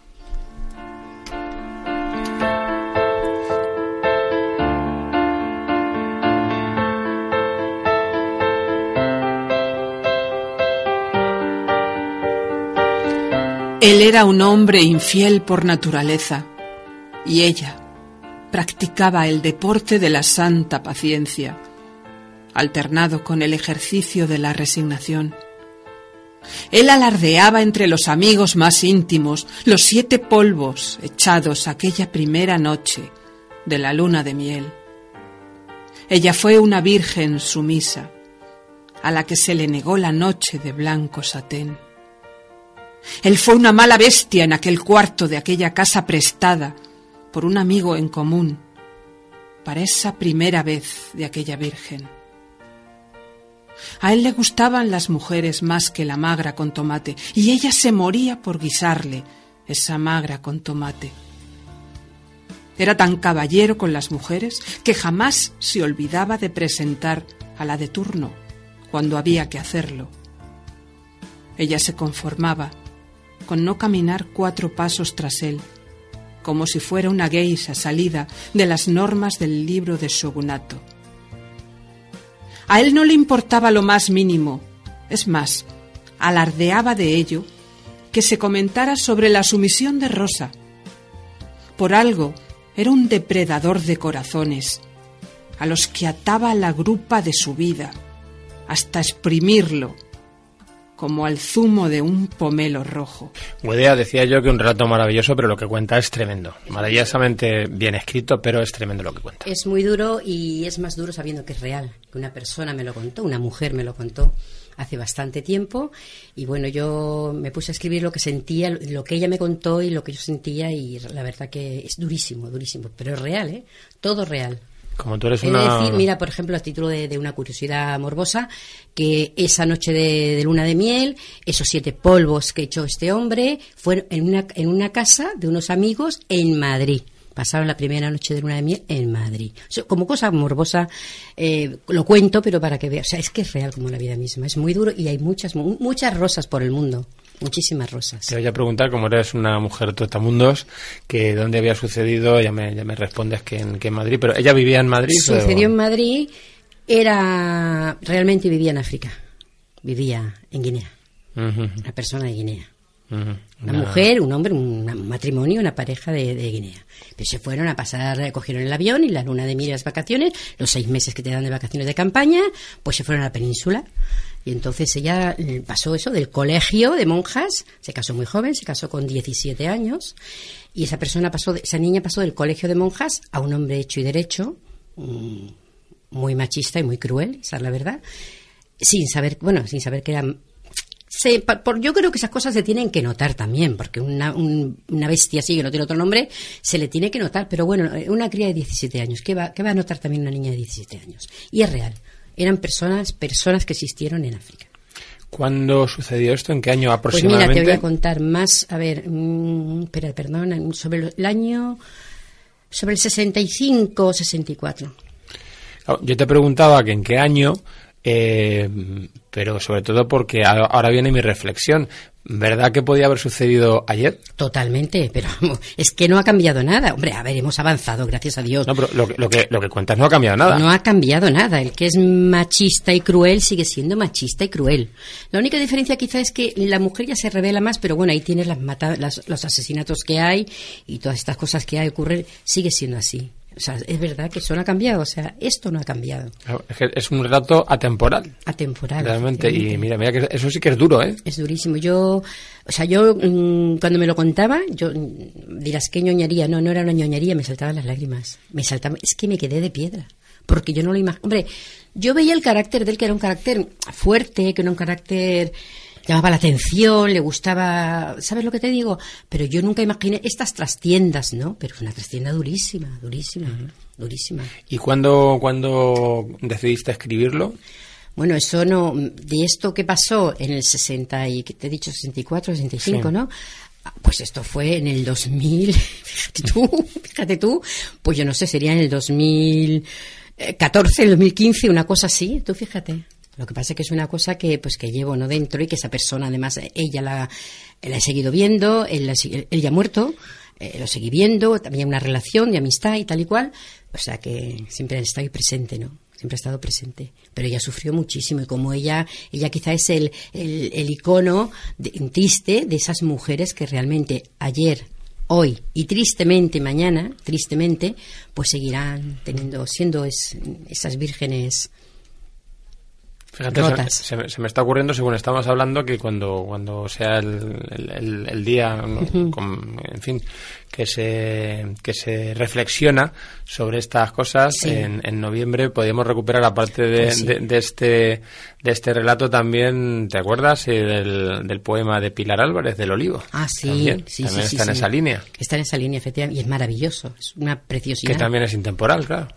Él era un hombre infiel por naturaleza y ella practicaba el deporte de la santa paciencia, alternado con el ejercicio de la resignación. Él alardeaba entre los amigos más íntimos los siete polvos echados aquella primera noche de la luna de miel. Ella fue una virgen sumisa, a la que se le negó la noche de blanco satén. Él fue una mala bestia en aquel cuarto de aquella casa prestada, por un amigo en común para esa primera vez de aquella Virgen. A él le gustaban las mujeres más que la magra con tomate, y ella se moría por guisarle esa magra con tomate. Era tan caballero con las mujeres que jamás se olvidaba de presentar a la de turno cuando había que hacerlo. Ella se conformaba con no caminar cuatro pasos tras él como si fuera una geisha salida de las normas del libro de shogunato. A él no le importaba lo más mínimo, es más, alardeaba de ello que se comentara sobre la sumisión de Rosa. Por algo era un depredador de corazones, a los que ataba la grupa de su vida, hasta exprimirlo como al zumo de un pomelo rojo. Wedea decía yo que un relato maravilloso, pero lo que cuenta es tremendo. Maravillosamente bien escrito, pero es tremendo lo que cuenta. Es muy duro y es más duro sabiendo que es real, que una persona me lo contó, una mujer me lo contó hace bastante tiempo y bueno, yo me puse a escribir lo que sentía, lo que ella me contó y lo que yo sentía y la verdad que es durísimo, durísimo, pero es real, ¿eh? Todo real. Como tú eres una... decir, mira, por ejemplo, a título de, una curiosidad morbosa, que esa noche de, luna de miel, esos siete polvos que echó este hombre, fueron en una, en una casa de unos amigos en Madrid pasaron la primera noche de luna de miel en Madrid. como cosa morbosa, eh, lo cuento, pero para que veas. O sea, es que es real como la vida misma. Es muy duro y hay muchas, muchas rosas por el mundo. Muchísimas rosas. Te voy a preguntar, como eres una mujer trotamundos, que dónde había sucedido, ya me, ya me respondes que en, que en Madrid, pero ella vivía en Madrid. Sucedió en Madrid, era realmente vivía en África, vivía en Guinea, una persona de Guinea. Una mujer, un hombre, un matrimonio, una pareja de, Guinea. Pero se fueron a pasar, cogieron el avión y la luna de miel las vacaciones, los seis meses que te dan de vacaciones de campaña, pues se fueron a la península Y entonces ella eh, pasó eso del colegio de monjas, se casó muy joven, se casó con 17 años, y esa persona pasó, esa niña pasó del colegio de monjas a un hombre hecho y derecho, mm, muy machista y muy cruel, esa es la verdad, sin saber, bueno, sin saber que era por, yo creo que esas cosas se tienen que notar también, porque una, una, bestia así que no tiene otro nombre, se le tiene que notar. Pero bueno, eh, una cría de 17 años, ¿qué va, qué va a notar también una niña de 17 años? Y es real. Eran personas, personas que existieron en África. ¿Cuándo sucedió esto? ¿En qué año aproximadamente? Pues mira, te voy a contar más, a ver, mmm, espera, perdón, sobre el año, sobre el 65 o 64. Yo te preguntaba que en qué año eh, pero sobre todo porque ahora viene mi reflexión. ¿Verdad que podía haber sucedido ayer? Totalmente, pero es que no ha cambiado nada. Hombre, a ver, hemos avanzado, gracias a Dios. No, pero lo, que, lo que cuentas no ha cambiado nada. No ha cambiado nada. El que es machista y cruel sigue siendo machista y cruel. La única diferencia quizá es que la mujer ya se revela más, pero bueno, ahí tienes las, los asesinatos que hay y todas estas cosas que hay ocurren, sigue siendo así. O sea, es verdad que eso no ha cambiado, o sea, esto no ha cambiado. Es, un relato atemporal. Atemporal. Realmente, y mira, mira que eso sí que es duro, ¿eh? Es durísimo. Yo, o sea, yo mm, cuando me lo contaba, yo mm, dirás qué ñoñería, no, no era una ñoñería, me saltaban las lágrimas. Me saltaba, es que me quedé de piedra, porque yo no lo imaginé. Hombre, yo veía el carácter de él que era un carácter fuerte, que era un carácter llamaba la atención, le gustaba, ¿sabes lo que te digo? Pero yo nunca imaginé estas trastiendas, ¿no? Pero es una trastienda durísima, durísima, durísima. ¿Y cuándo, cuándo decidiste escribirlo? Bueno, eso no, de esto que pasó en el 60 y que te he dicho 64, 65, ¿no? Pues esto fue en el 2000, *laughs* fíjate tú, fíjate tú, pues yo no sé, sería en el 2014, el 2015, una cosa así, tú fíjate. Lo que pasa es que es una cosa que pues que llevo no dentro y que esa persona además ella la, la he seguido viendo, él, ya ha muerto, eh, lo seguí viendo, también una relación de amistad y tal y cual, o sea que siempre ha estado presente, ¿no? Siempre ha estado presente. Pero ella sufrió muchísimo y como ella, ella quizá es el, el, icono triste de esas mujeres que realmente ayer hoy y tristemente mañana, tristemente, pues seguirán teniendo, siendo esas vírgenes Fíjate, se, me está ocurriendo, según estamos hablando, que cuando, cuando sea el, el, día, en fin, que se, que se reflexiona sobre estas cosas, en, en, noviembre podríamos recuperar, aparte de, pues de, este, de este relato, también, ¿te acuerdas? Del, del poema de Pilar Álvarez, del Olivo. Ah, sí, también, sí, también está en esa línea. Está en esa línea, efectivamente, y es maravilloso, es una preciosidad. Que también es intemporal, claro.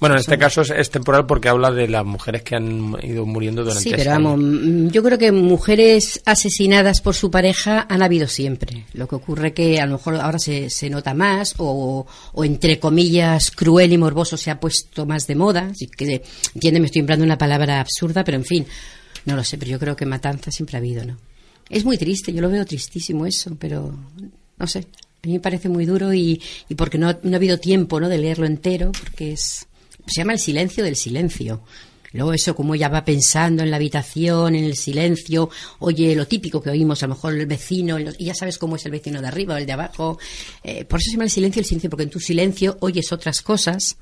Bueno, en este caso es, temporal porque habla de las mujeres que han ido muriendo durante Sí, pero vamos, mm, yo creo que mujeres asesinadas por su pareja han habido siempre. Lo que ocurre que a lo mejor ahora se, se nota más o, o, entre comillas cruel y morboso se ha puesto más de moda. Así que, entiende, me estoy empleando una palabra absurda, pero en fin, no lo sé, pero yo creo que matanza siempre ha habido, ¿no? Es muy triste, yo lo veo tristísimo eso, pero no sé, a mí me parece muy duro y, y porque no, no, ha habido tiempo ¿no? de leerlo entero, porque es se llama el silencio del silencio. Luego eso, como ella va pensando en la habitación, en el silencio, oye lo típico que oímos, a lo mejor el vecino, y ya sabes cómo es el vecino de arriba o el de abajo. Eh, por eso se llama el silencio el silencio, porque en tu silencio oyes otras cosas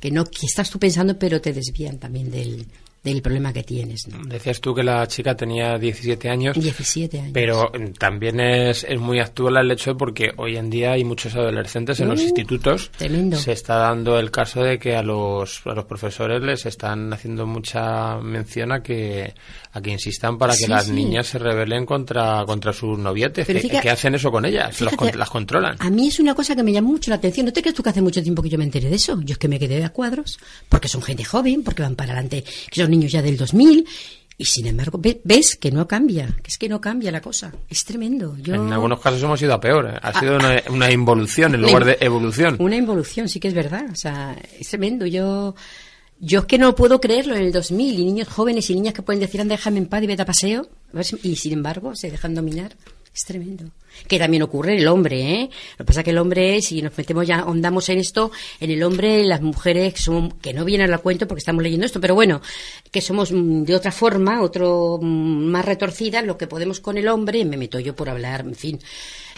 que no que estás tú pensando, pero te desvían también del, del problema que tienes. ¿no? Decías tú que la chica tenía 17 años. 17 años. Pero también es, es muy actual el hecho de porque hoy en día hay muchos adolescentes en los uh, institutos. Tremendo. Se está dando el caso de que a los, a los profesores les están haciendo mucha mención a que, a que insistan para que las niñas se rebelen contra, contra sus novietes. que, hacen eso con ellas, las controlan. A mí es una cosa que me llama mucho la atención. ¿No te crees tú que hace mucho tiempo que yo me enteré de eso? Yo es que me quedé a cuadros, porque son gente joven, porque van para adelante, que son niños ya del 2000 y sin embargo, ves que no cambia, que es que no cambia la cosa. Es tremendo. Yo... En algunos casos hemos ido a peor. ¿eh? Ha ah, sido una, involución en lugar de evolución. Una involución, sí que es verdad. O sea, es tremendo. Yo, yo es que no puedo creerlo en el 2000 y niños jóvenes y niñas que pueden decir, déjame en paz y vete a paseo. Y sin embargo, se dejan dominar. Es tremendo. Que también ocurre en el hombre, ¿eh? Lo que pasa es que el hombre, si nos metemos ya, ondamos en esto, en el hombre, las mujeres que, son, que no vienen al cuento porque estamos leyendo esto, pero bueno, que somos mm, de otra forma, otro mm, más retorcida, lo que podemos con el hombre, me meto yo por hablar, en fin,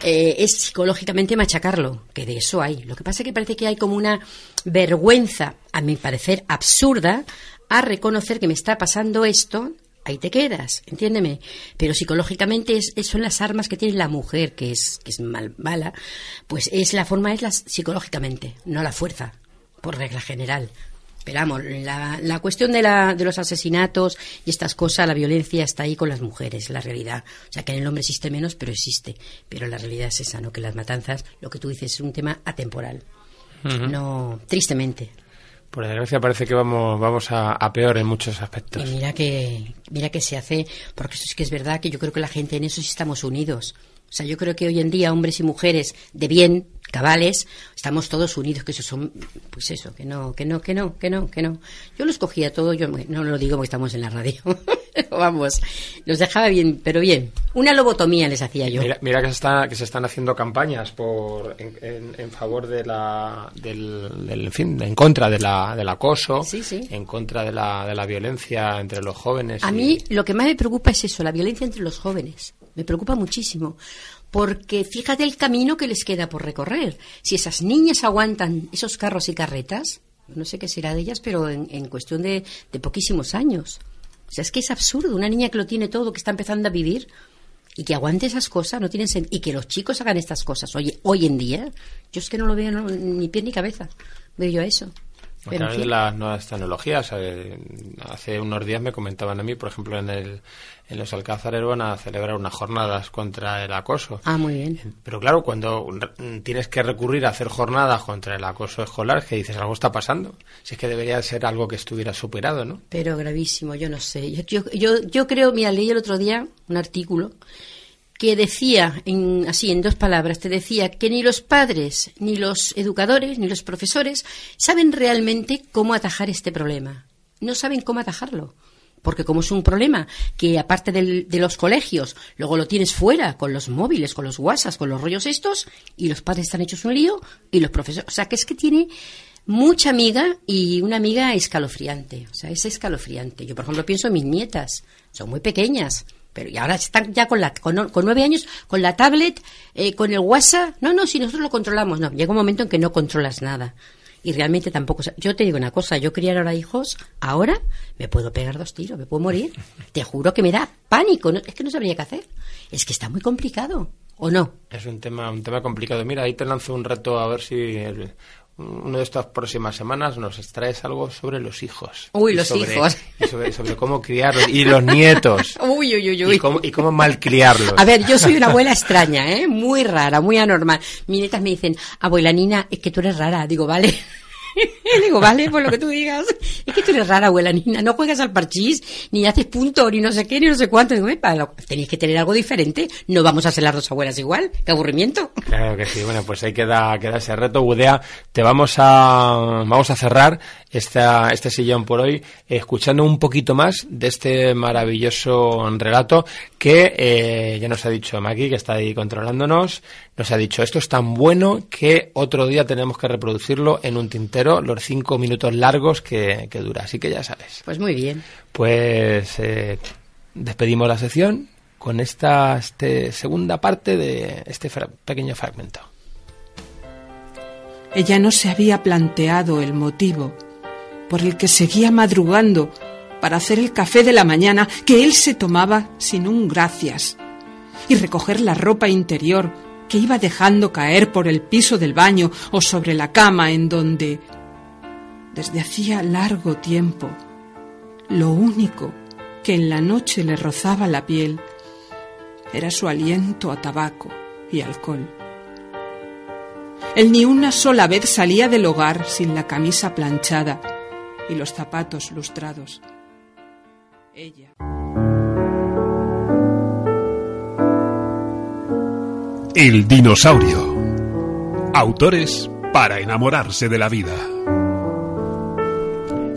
eh, es psicológicamente machacarlo, que de eso hay. Lo que pasa es que parece que hay como una vergüenza, a mi parecer absurda, a reconocer que me está pasando esto ahí te quedas, entiéndeme. Pero psicológicamente es, son las armas que tiene la mujer, que es, que es mal, mala, pues es la forma, es la, psicológicamente, no la fuerza, por regla general. Pero vamos, la, la cuestión de, la, de los asesinatos y estas cosas, la violencia está ahí con las mujeres, la realidad. O sea, que en el hombre existe menos, pero existe. Pero la realidad es esa, ¿no? Que las matanzas, lo que tú dices, es un tema atemporal. No, tristemente. Por desgracia parece que vamos, vamos a, peor en muchos aspectos. Y mira que, mira que se hace, porque eso sí que es verdad que yo creo que la gente en eso sí estamos unidos. O sea, yo creo que hoy en día hombres y mujeres de bien, cabales, estamos todos unidos, que eso son, pues eso, que no, que no, que no, que no, que no. Yo los cogía todo, yo no lo digo porque estamos en la radio. *laughs* *laughs* Vamos, los dejaba bien, pero bien. Una lobotomía les hacía yo. Mira, que, se está, que se están haciendo campañas por en, favor de la, del, en fin, en contra de la, del acoso, en contra de la, de la violencia entre los jóvenes. A mí lo que más me preocupa es eso, la violencia entre los jóvenes. Me preocupa muchísimo porque fíjate el camino que les queda por recorrer. Si esas niñas aguantan esos carros y carretas, no sé qué será de ellas, pero en, en cuestión de, de, poquísimos años. O sea, es que es absurdo. Una niña que lo tiene todo, que está empezando a vivir y que aguante esas cosas, no tienen Y que los chicos hagan estas cosas hoy, hoy en día, yo es que no lo veo ni pie ni cabeza. Veo yo eso. A través de las nuevas tecnologías. Eh, hace unos días me comentaban a mí, por ejemplo, en, el, en los Alcázares van a celebrar unas jornadas contra el acoso. Ah, muy bien. Pero claro, cuando tienes que recurrir a hacer jornadas contra el acoso escolar, que dices, algo está pasando. Si es que debería ser algo que estuviera superado, ¿no? Pero gravísimo, yo no sé. Yo, yo, yo, creo, mira, leí el otro día un artículo que decía, en, así en dos palabras, te decía que ni los padres, ni los educadores, ni los profesores saben realmente cómo atajar este problema. No saben cómo atajarlo. Porque como es un problema que aparte de los colegios, luego lo tienes fuera, con los móviles, con los WhatsApp, con los rollos estos, y los padres están hechos un lío, y los profesores. O sea, que es que tiene mucha amiga y una amiga escalofriante. O sea, es escalofriante. Yo, por ejemplo, pienso en mis nietas. Son muy pequeñas pero y ahora están ya con la con, nueve años con la tablet eh, con el WhatsApp. No no si nosotros lo controlamos. No llega un momento en que no controlas nada. Y realmente tampoco yo te digo una cosa yo criar ahora hijos ahora me puedo pegar dos tiros me puedo morir. Te juro que me da pánico es que no sabría qué hacer. Es que está muy complicado o no es un tema un tema complicado. Mira ahí te lanzo un reto a ver si una de estas próximas semanas nos extraes algo sobre los hijos. Uy, los hijos. Y sobre, sobre, cómo criarlos. Y los nietos. *laughs* Uy, uy, uy, uy. Y cómo, y cómo malcriarlos. A ver, yo soy una abuela extraña, ¿eh? Muy rara, muy anormal. Mis nietas me dicen, abuela Nina, es que tú eres rara. Digo, vale. *laughs* digo, vale, pues lo que tú digas. Es que tú eres rara, abuela Nina. No juegas al parchís, ni haces punto, ni no sé qué, ni no sé cuánto. Digo, tenéis que tener algo diferente. No vamos a ser las dos abuelas igual. Qué aburrimiento. Claro que sí. Bueno, pues ahí queda, queda ese reto. Budea, te vamos a, vamos a cerrar esta, este sillón por hoy escuchando un poquito más de este maravilloso relato que eh, ya nos ha dicho Maki, que está ahí controlándonos. Nos ha dicho, esto es tan bueno que otro día tenemos que reproducirlo en un tintero los cinco minutos largos que, dura. Así que ya sabes. Pues muy bien. Pues eh, despedimos la sección con esta este, segunda parte de este pequeño fragmento. Ella no se había planteado el motivo por el que seguía madrugando para hacer el café de la mañana que él se tomaba sin un gracias y recoger la ropa interior que iba dejando caer por el piso del baño o sobre la cama en donde, desde hacía largo tiempo, lo único que en la noche le rozaba la piel era su aliento a tabaco y alcohol. Él ni una sola vez salía del hogar sin la camisa planchada y los zapatos lustrados. Ella. El dinosaurio. Autores para enamorarse de la vida.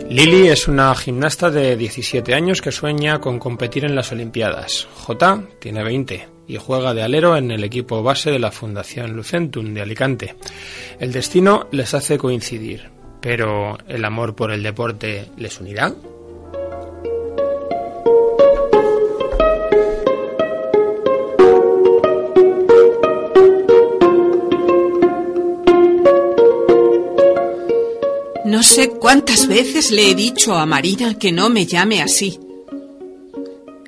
Lily es una gimnasta de 17 años que sueña con competir en las Olimpiadas. J tiene 20 y juega de alero en el equipo base de la Fundación Lucentum de Alicante. El destino les hace coincidir, pero ¿el amor por el deporte les unirá? No sé cuántas veces le he dicho a Marina que no me llame así.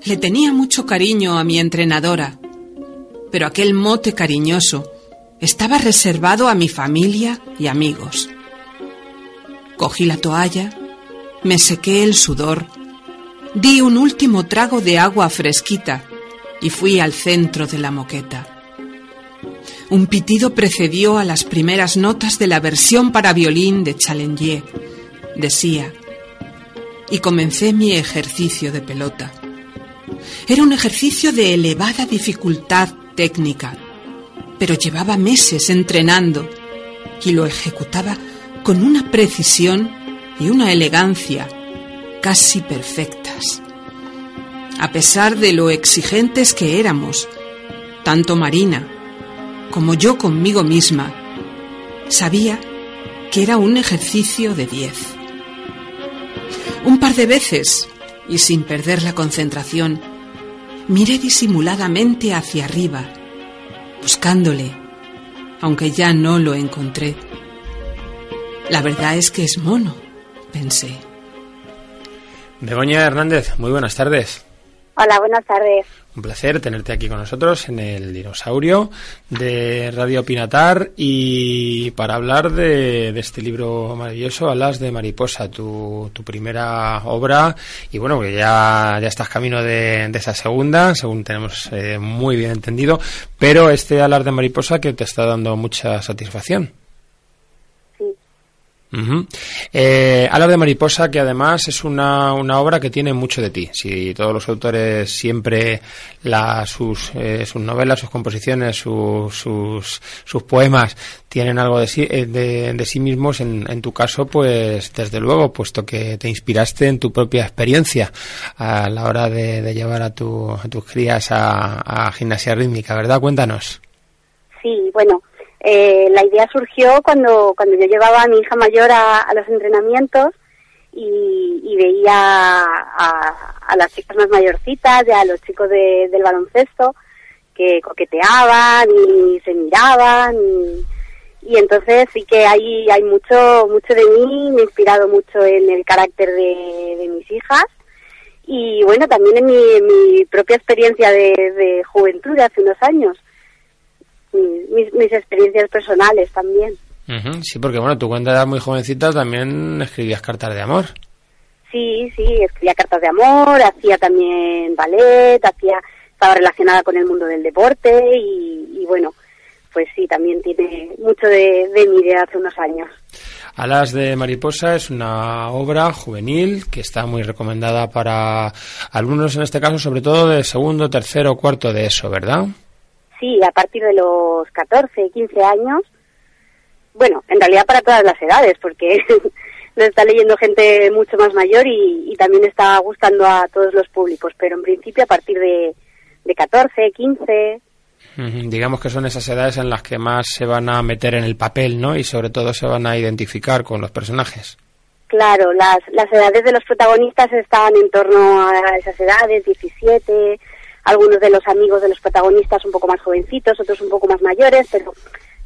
Le tenía mucho cariño a mi entrenadora, pero aquel mote cariñoso estaba reservado a mi familia y amigos. Cogí la toalla, me sequé el sudor, di un último trago de agua fresquita y fui al centro de la moqueta. Un pitido precedió a las primeras notas de la versión para violín de Challenger, decía, y comencé mi ejercicio de pelota. Era un ejercicio de elevada dificultad técnica, pero llevaba meses entrenando y lo ejecutaba con una precisión y una elegancia casi perfectas. A pesar de lo exigentes que éramos, tanto Marina como yo conmigo misma, sabía que era un ejercicio de diez. Un par de veces, y sin perder la concentración, miré disimuladamente hacia arriba, buscándole, aunque ya no lo encontré. La verdad es que es mono, pensé. Begoña Hernández, muy buenas tardes. Hola, buenas tardes. Un placer tenerte aquí con nosotros en el dinosaurio de Radio Pinatar y para hablar de, este libro maravilloso, Alas de Mariposa, tu, tu primera obra y bueno, que ya, ya estás camino de, esa segunda, según tenemos eh, muy bien entendido, pero este Alas de Mariposa que te está dando mucha satisfacción. Uh de Mariposa, que además es una, una, obra que tiene mucho de ti. Si todos los autores siempre la, sus, eh, novelas, sus composiciones, sus, sus, poemas tienen algo de sí, eh, de, sí mismos, en, en, tu caso, pues desde luego, puesto que te inspiraste en tu propia experiencia a la hora de, llevar a, tu, a tus crías a, a gimnasia rítmica, ¿verdad? Cuéntanos. Sí, bueno, eh, la idea surgió cuando, cuando yo llevaba a mi hija mayor a, los entrenamientos y, veía a, las chicas más mayorcitas y a los chicos del baloncesto que coqueteaban y se miraban y, entonces sí que hay, hay mucho, mucho de mí, me he inspirado mucho en el carácter de, mis hijas y bueno, también en mi, propia experiencia de, de juventud de hace unos años mis, mis experiencias personales también. Sí, porque bueno, tú cuando eras muy jovencita también escribías cartas de amor. Sí, sí, escribía cartas de amor, hacía también ballet, hacía, estaba relacionada con el mundo del deporte y, bueno, pues sí, también tiene mucho de, de mi idea hace unos años. Alas de Mariposa es una obra juvenil que está muy recomendada para alumnos, en este caso, sobre todo de segundo, tercero, cuarto de eso, ¿verdad? Sí, a partir de los 14, 15 años, bueno, en realidad para todas las edades, porque *laughs* lo está leyendo gente mucho más mayor y, también está gustando a todos los públicos, pero en principio a partir de, de 14, 15. Digamos que son esas edades en las que más se van a meter en el papel, ¿no? Y sobre todo se van a identificar con los personajes. Claro, las, las edades de los protagonistas están en torno a esas edades, 17, algunos de los amigos de los protagonistas un poco más jovencitos, otros un poco más mayores, pero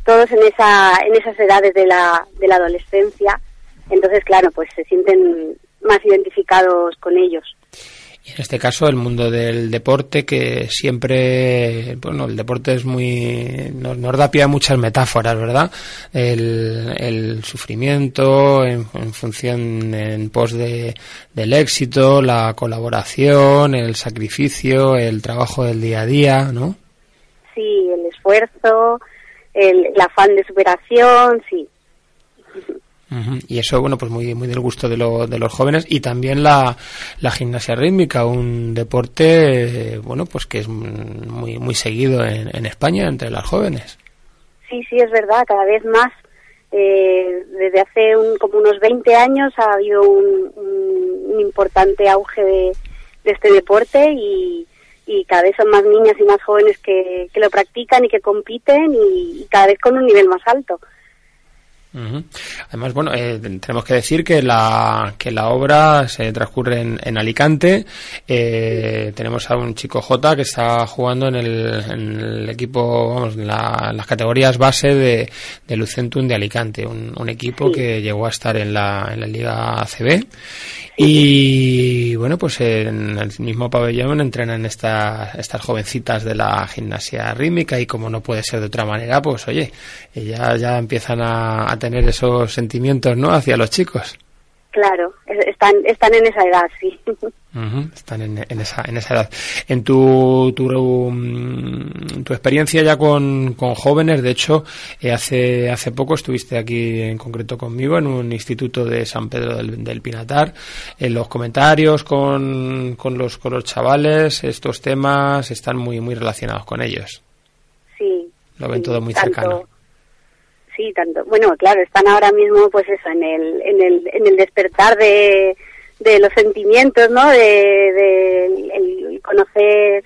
todos en esa en esas edades de la de la adolescencia. Entonces, claro, pues se sienten más identificados con ellos. Y en este caso el mundo del deporte que siempre, bueno, el deporte es muy, nos, da pie a muchas metáforas, ¿verdad? El, sufrimiento en, función, en pos de, del éxito, la colaboración, el sacrificio, el trabajo del día a día, ¿no? Sí, el esfuerzo, el, el afán de superación, sí. Y eso, bueno, pues muy, muy del gusto de, de los jóvenes y también la, la gimnasia rítmica, un deporte, bueno, pues que es muy, muy seguido en, en España entre las jóvenes. Sí, sí, es verdad, cada vez más. Eh, desde hace un, como unos 20 años ha habido un, un, importante auge de, de este deporte y, y cada vez son más niñas y más jóvenes que, que lo practican y que compiten y cada vez con un nivel más alto. Además, bueno, eh, tenemos que decir que la, que la obra se transcurre en, Alicante. Eh, tenemos a un chico J que está jugando en el, equipo, vamos, en, las categorías base de, de Lucentum de Alicante, un, equipo que llegó a estar en la, en la Liga ACB y bueno, pues en el mismo pabellón entrenan estas, estas jovencitas de la gimnasia rítmica y como no puede ser de otra manera, pues oye, ya, ya empiezan a, a tener esos sentimientos, ¿no? Hacia los chicos. Claro, están, están en esa edad, sí. están en, esa, en esa edad. En tu, tu, mm, tu experiencia ya con, con jóvenes, de hecho, eh, hace, hace poco estuviste aquí en concreto conmigo en un instituto de San Pedro del, Pinatar. En los comentarios con, con, los, con los chavales, estos temas están muy, muy relacionados con ellos. Sí. Lo ven todo muy cercano sí, tanto. Bueno, claro, están ahora mismo, pues eso, en el, en el, en el despertar de, de los sentimientos, ¿no? De, de el, conocer,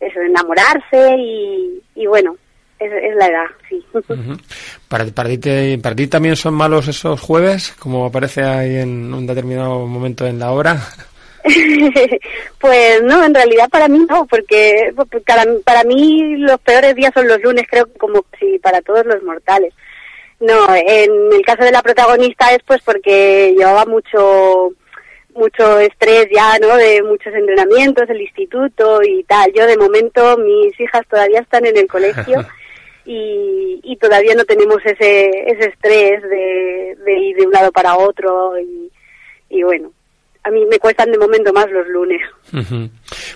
eso, enamorarse y, y bueno, es, es, la edad, sí. ¿Para, para, ti ¿Para ti también son malos esos jueves, como aparece ahí en un determinado momento en la obra? *laughs* pues no, en realidad para mí no, porque para, para mí los peores días son los lunes, creo como si para todos los mortales. No, en el caso de la protagonista es pues porque llevaba mucho mucho estrés ya, ¿no? De muchos entrenamientos, el instituto y tal. Yo de momento mis hijas todavía están en el colegio *laughs* y, y todavía no tenemos ese ese estrés de, de ir de un lado para otro y, y bueno, a mí me cuestan de momento más los lunes.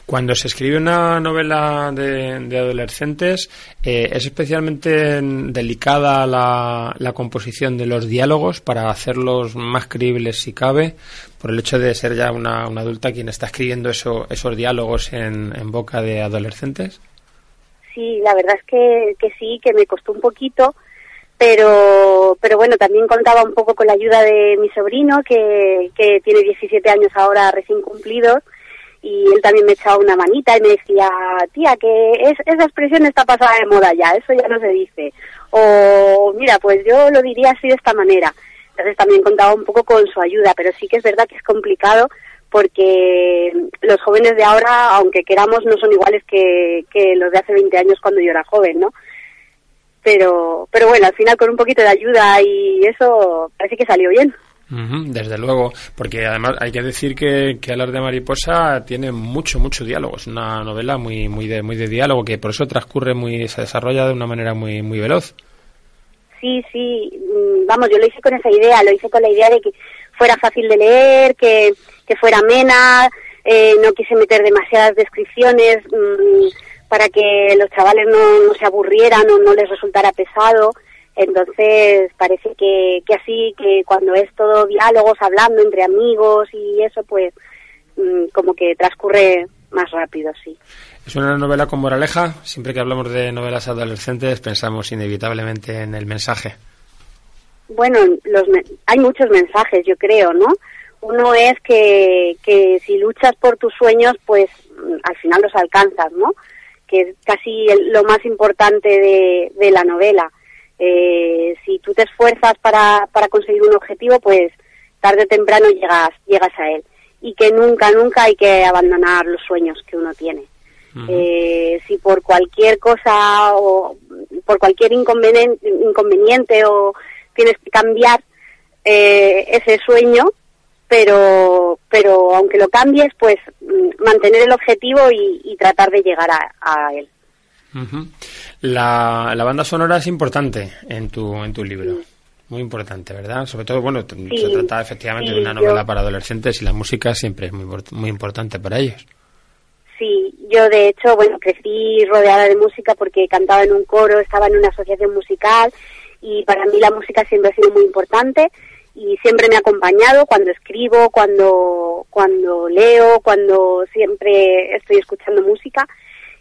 Cuando se escribe una novela de, adolescentes, eh, ¿es especialmente delicada la, la, composición de los diálogos para hacerlos más creíbles si cabe, por el hecho de ser ya una, una adulta quien está escribiendo eso, esos diálogos en, en boca de adolescentes? Sí, la verdad es que, que sí, que me costó un poquito pero pero bueno también contaba un poco con la ayuda de mi sobrino que, tiene 17 años ahora recién cumplidos y él también me echaba una manita y me decía tía que es, esa expresión está pasada de moda ya eso ya no se dice o mira pues yo lo diría así de esta manera entonces también contaba un poco con su ayuda pero sí que es verdad que es complicado porque los jóvenes de ahora aunque queramos no son iguales que, que los de hace 20 años cuando yo era joven no pero pero bueno al final con un poquito de ayuda y eso parece que salió bien desde luego, porque además hay que decir que, que Alar de Mariposa tiene mucho, mucho diálogo. Es una novela muy, muy de, muy de diálogo que por eso transcurre muy, se desarrolla de una manera muy, muy veloz. Sí, sí, mm, vamos, yo lo hice con esa idea, lo hice con la idea de que fuera fácil de leer, que, que fuera amena, eh, no quise meter demasiadas descripciones. Mm, para que los chavales no, no se aburrieran o no les resultara pesado. Entonces parece que, que así, que cuando es todo diálogos, hablando entre amigos y eso, pues mm, como que transcurre más rápido, sí. Es una novela con moraleja. Siempre que hablamos de novelas adolescentes pensamos inevitablemente en el mensaje. Bueno, los, hay muchos mensajes, yo creo, ¿no? Uno es que, que si luchas por tus sueños, pues mm, al final los alcanzas, ¿no? Que es casi lo más importante de, la novela. Eh, si tú te esfuerzas para, para conseguir un objetivo, pues tarde o temprano llegas, llegas a él. Y que nunca, nunca hay que abandonar los sueños que uno tiene. Eh, si por cualquier cosa o por cualquier inconveniente, inconveniente o tienes que cambiar eh, ese sueño, pero, pero aunque lo cambies, pues mm, mantener el objetivo y, tratar de llegar a, él. la, la, banda sonora es importante en tu, en tu libro. Muy importante, ¿verdad? Sobre todo, bueno, se trata efectivamente de una novela para adolescentes y la música siempre es muy, muy importante para ellos. Sí, yo de hecho, bueno, crecí rodeada de música porque cantaba en un coro, estaba en una asociación musical y para mí la música siempre ha sido muy importante y siempre me ha acompañado cuando escribo, cuando, cuando leo, cuando siempre estoy escuchando música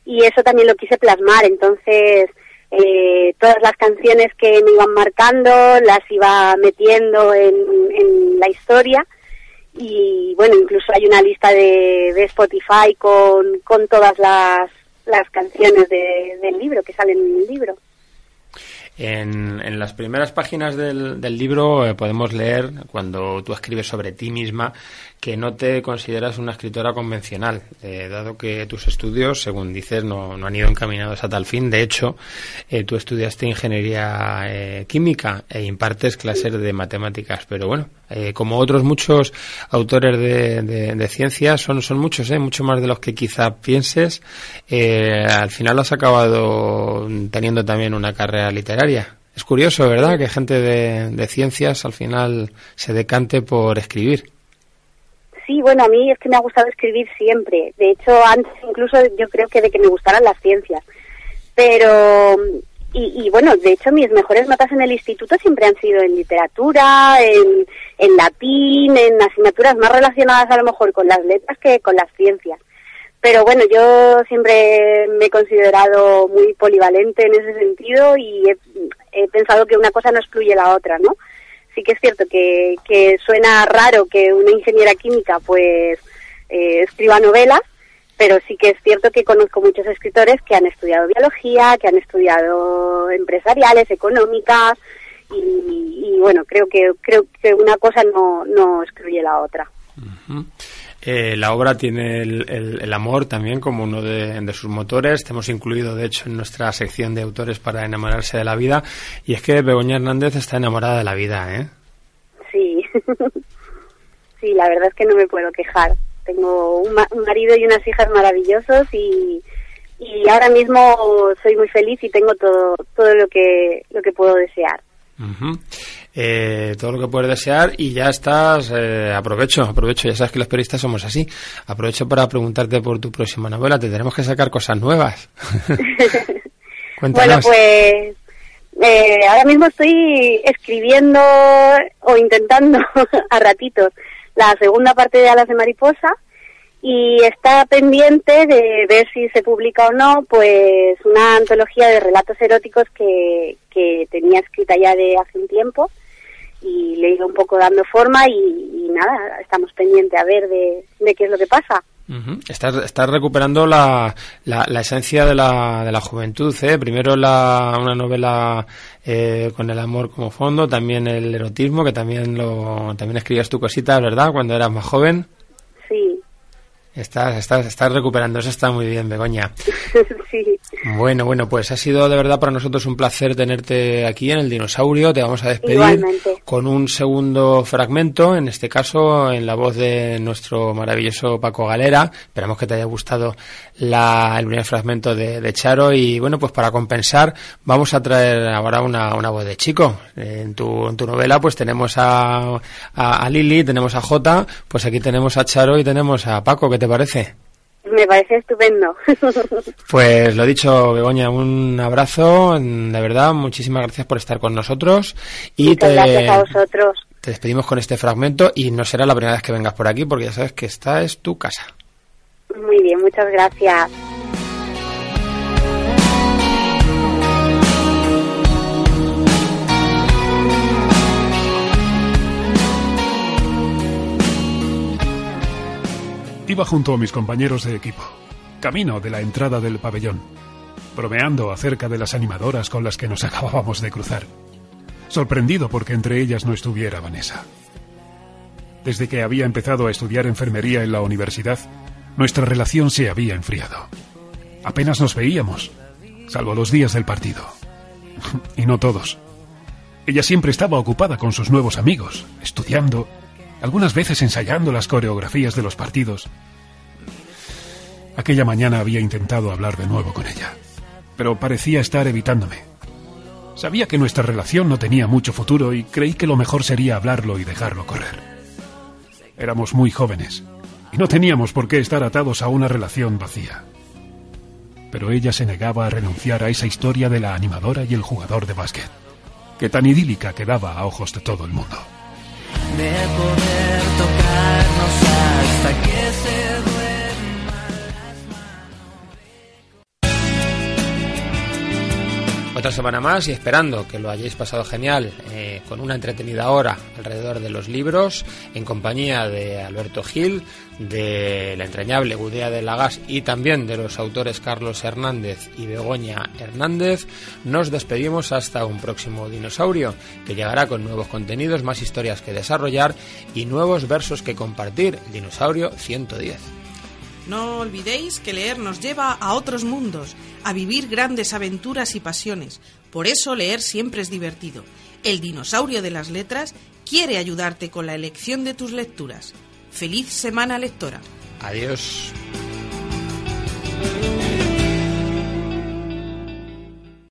y eso también lo quise plasmar. Entonces, eh, todas las canciones que me iban marcando las iba metiendo en, en la historia y bueno, incluso hay una lista de, de Spotify con, con todas las, las canciones de, del libro que salen en el libro. En, las primeras páginas del, libro eh, podemos leer, cuando tú escribes sobre ti misma, que no te consideras una escritora convencional, eh, dado que tus estudios, según dices, no, han ido encaminados a tal fin. De hecho, eh, tú estudiaste ingeniería eh, química e impartes clases de matemáticas. Pero bueno, como otros muchos autores de, de, ciencias, son, son muchos, mucho más de los que quizá pienses, al final has acabado teniendo también una carrera literaria. Es curioso, ¿verdad?, que gente de, de ciencias al final se decante por escribir. Sí, bueno, a mí es que me ha gustado escribir siempre. De hecho, antes incluso yo creo que de que me gustaran las ciencias. Pero, y, bueno, de hecho mis mejores notas en el instituto siempre han sido en literatura, en, latín, en asignaturas más relacionadas a lo mejor con las letras que con las ciencias. Pero bueno, yo siempre me he considerado muy polivalente en ese sentido y he pensado que una cosa no excluye la otra, ¿no? Sí que es cierto que, que suena raro que una ingeniera química pues eh, escriba novelas, pero sí que es cierto que conozco muchos escritores que han estudiado biología, que han estudiado empresariales, económicas, y, bueno, creo que creo que una cosa no, no excluye la otra. Eh, la obra tiene el, amor también como uno de, sus motores. Te hemos incluido, de hecho, en nuestra sección de autores para enamorarse de la vida. Y es que Begoña Hernández está enamorada de la vida, ¿eh? Sí. *laughs* sí, la verdad es que no me puedo quejar. Tengo un, marido y unas hijas maravillosos y, y ahora mismo soy muy feliz y tengo todo, todo lo que, lo que puedo desear. Eh, todo lo que puedes desear y ya estás, eh, aprovecho, aprovecho, ya sabes que los periodistas somos así, aprovecho para preguntarte por tu próxima novela, te tenemos que sacar cosas nuevas. *laughs* bueno, pues eh, ahora mismo estoy escribiendo o intentando *laughs* a ratitos la segunda parte de Alas de Mariposa y está pendiente de ver si se publica o no pues una antología de relatos eróticos que, que tenía escrita ya de hace un tiempo y le he ido un poco dando forma y, nada, estamos pendientes a ver de, qué es lo que pasa. estás, recuperando la, la, esencia de la, de la juventud, ¿eh? Primero la, una novela eh, con el amor como fondo, también el erotismo, que también lo también escribías tu cosita, ¿verdad? Cuando eras más joven. Sí, Estás, estás, estás recuperando, eso está muy bien, Begoña. *laughs* sí. Bueno, bueno, pues ha sido de verdad para nosotros un placer tenerte aquí en el dinosaurio. Te vamos a despedir con un segundo fragmento, en este caso en la voz de nuestro maravilloso Paco Galera. Esperamos que te haya gustado la, el primer fragmento de, Charo y bueno, pues para compensar vamos a traer ahora una, una voz de chico. En tu, en tu novela pues tenemos a, a, a Lili, tenemos a Jota, pues aquí tenemos a Charo y tenemos a Paco que te parece? Me parece estupendo. *laughs* Pues lo dicho, Begoña, un abrazo, de verdad, muchísimas gracias por estar con nosotros. Y te, gracias a vosotros. Te despedimos con este fragmento y no será la primera vez que vengas por aquí porque ya sabes que esta es tu casa. Muy bien, muchas gracias. Iba junto a mis compañeros de equipo, camino de la entrada del pabellón, bromeando acerca de las animadoras con las que nos *laughs* acabábamos de cruzar, sorprendido porque entre ellas no estuviera Vanessa. Desde que había empezado a estudiar enfermería en la universidad, nuestra relación se había enfriado. Apenas nos veíamos, salvo los días del partido. *laughs* y no todos. Ella siempre estaba ocupada con sus nuevos amigos, estudiando, algunas veces ensayando las coreografías de los partidos. Aquella mañana había intentado hablar de nuevo con ella, pero parecía estar evitándome. Sabía que nuestra relación no tenía mucho futuro y creí que lo mejor sería hablarlo y dejarlo correr. Éramos muy jóvenes y no teníamos por qué estar atados a una relación vacía. Pero ella se negaba a renunciar a esa historia de la animadora y el jugador de básquet, que tan idílica quedaba a ojos de todo el mundo de poder tocarnos hasta que se Otra semana más y esperando que lo hayáis pasado genial eh, con una entretenida hora alrededor de los libros en compañía de Alberto Gil, de la entrañable Gudea de Lagas y también de los autores Carlos Hernández y Begoña Hernández, nos despedimos hasta un próximo dinosaurio que llegará con nuevos contenidos, más historias que desarrollar y nuevos versos que compartir. Dinosaurio 110. No olvidéis que leer nos lleva a otros mundos, a vivir grandes aventuras y pasiones. Por eso leer siempre es divertido. El dinosaurio de las letras quiere ayudarte con la elección de tus lecturas. Feliz semana lectora. Adiós.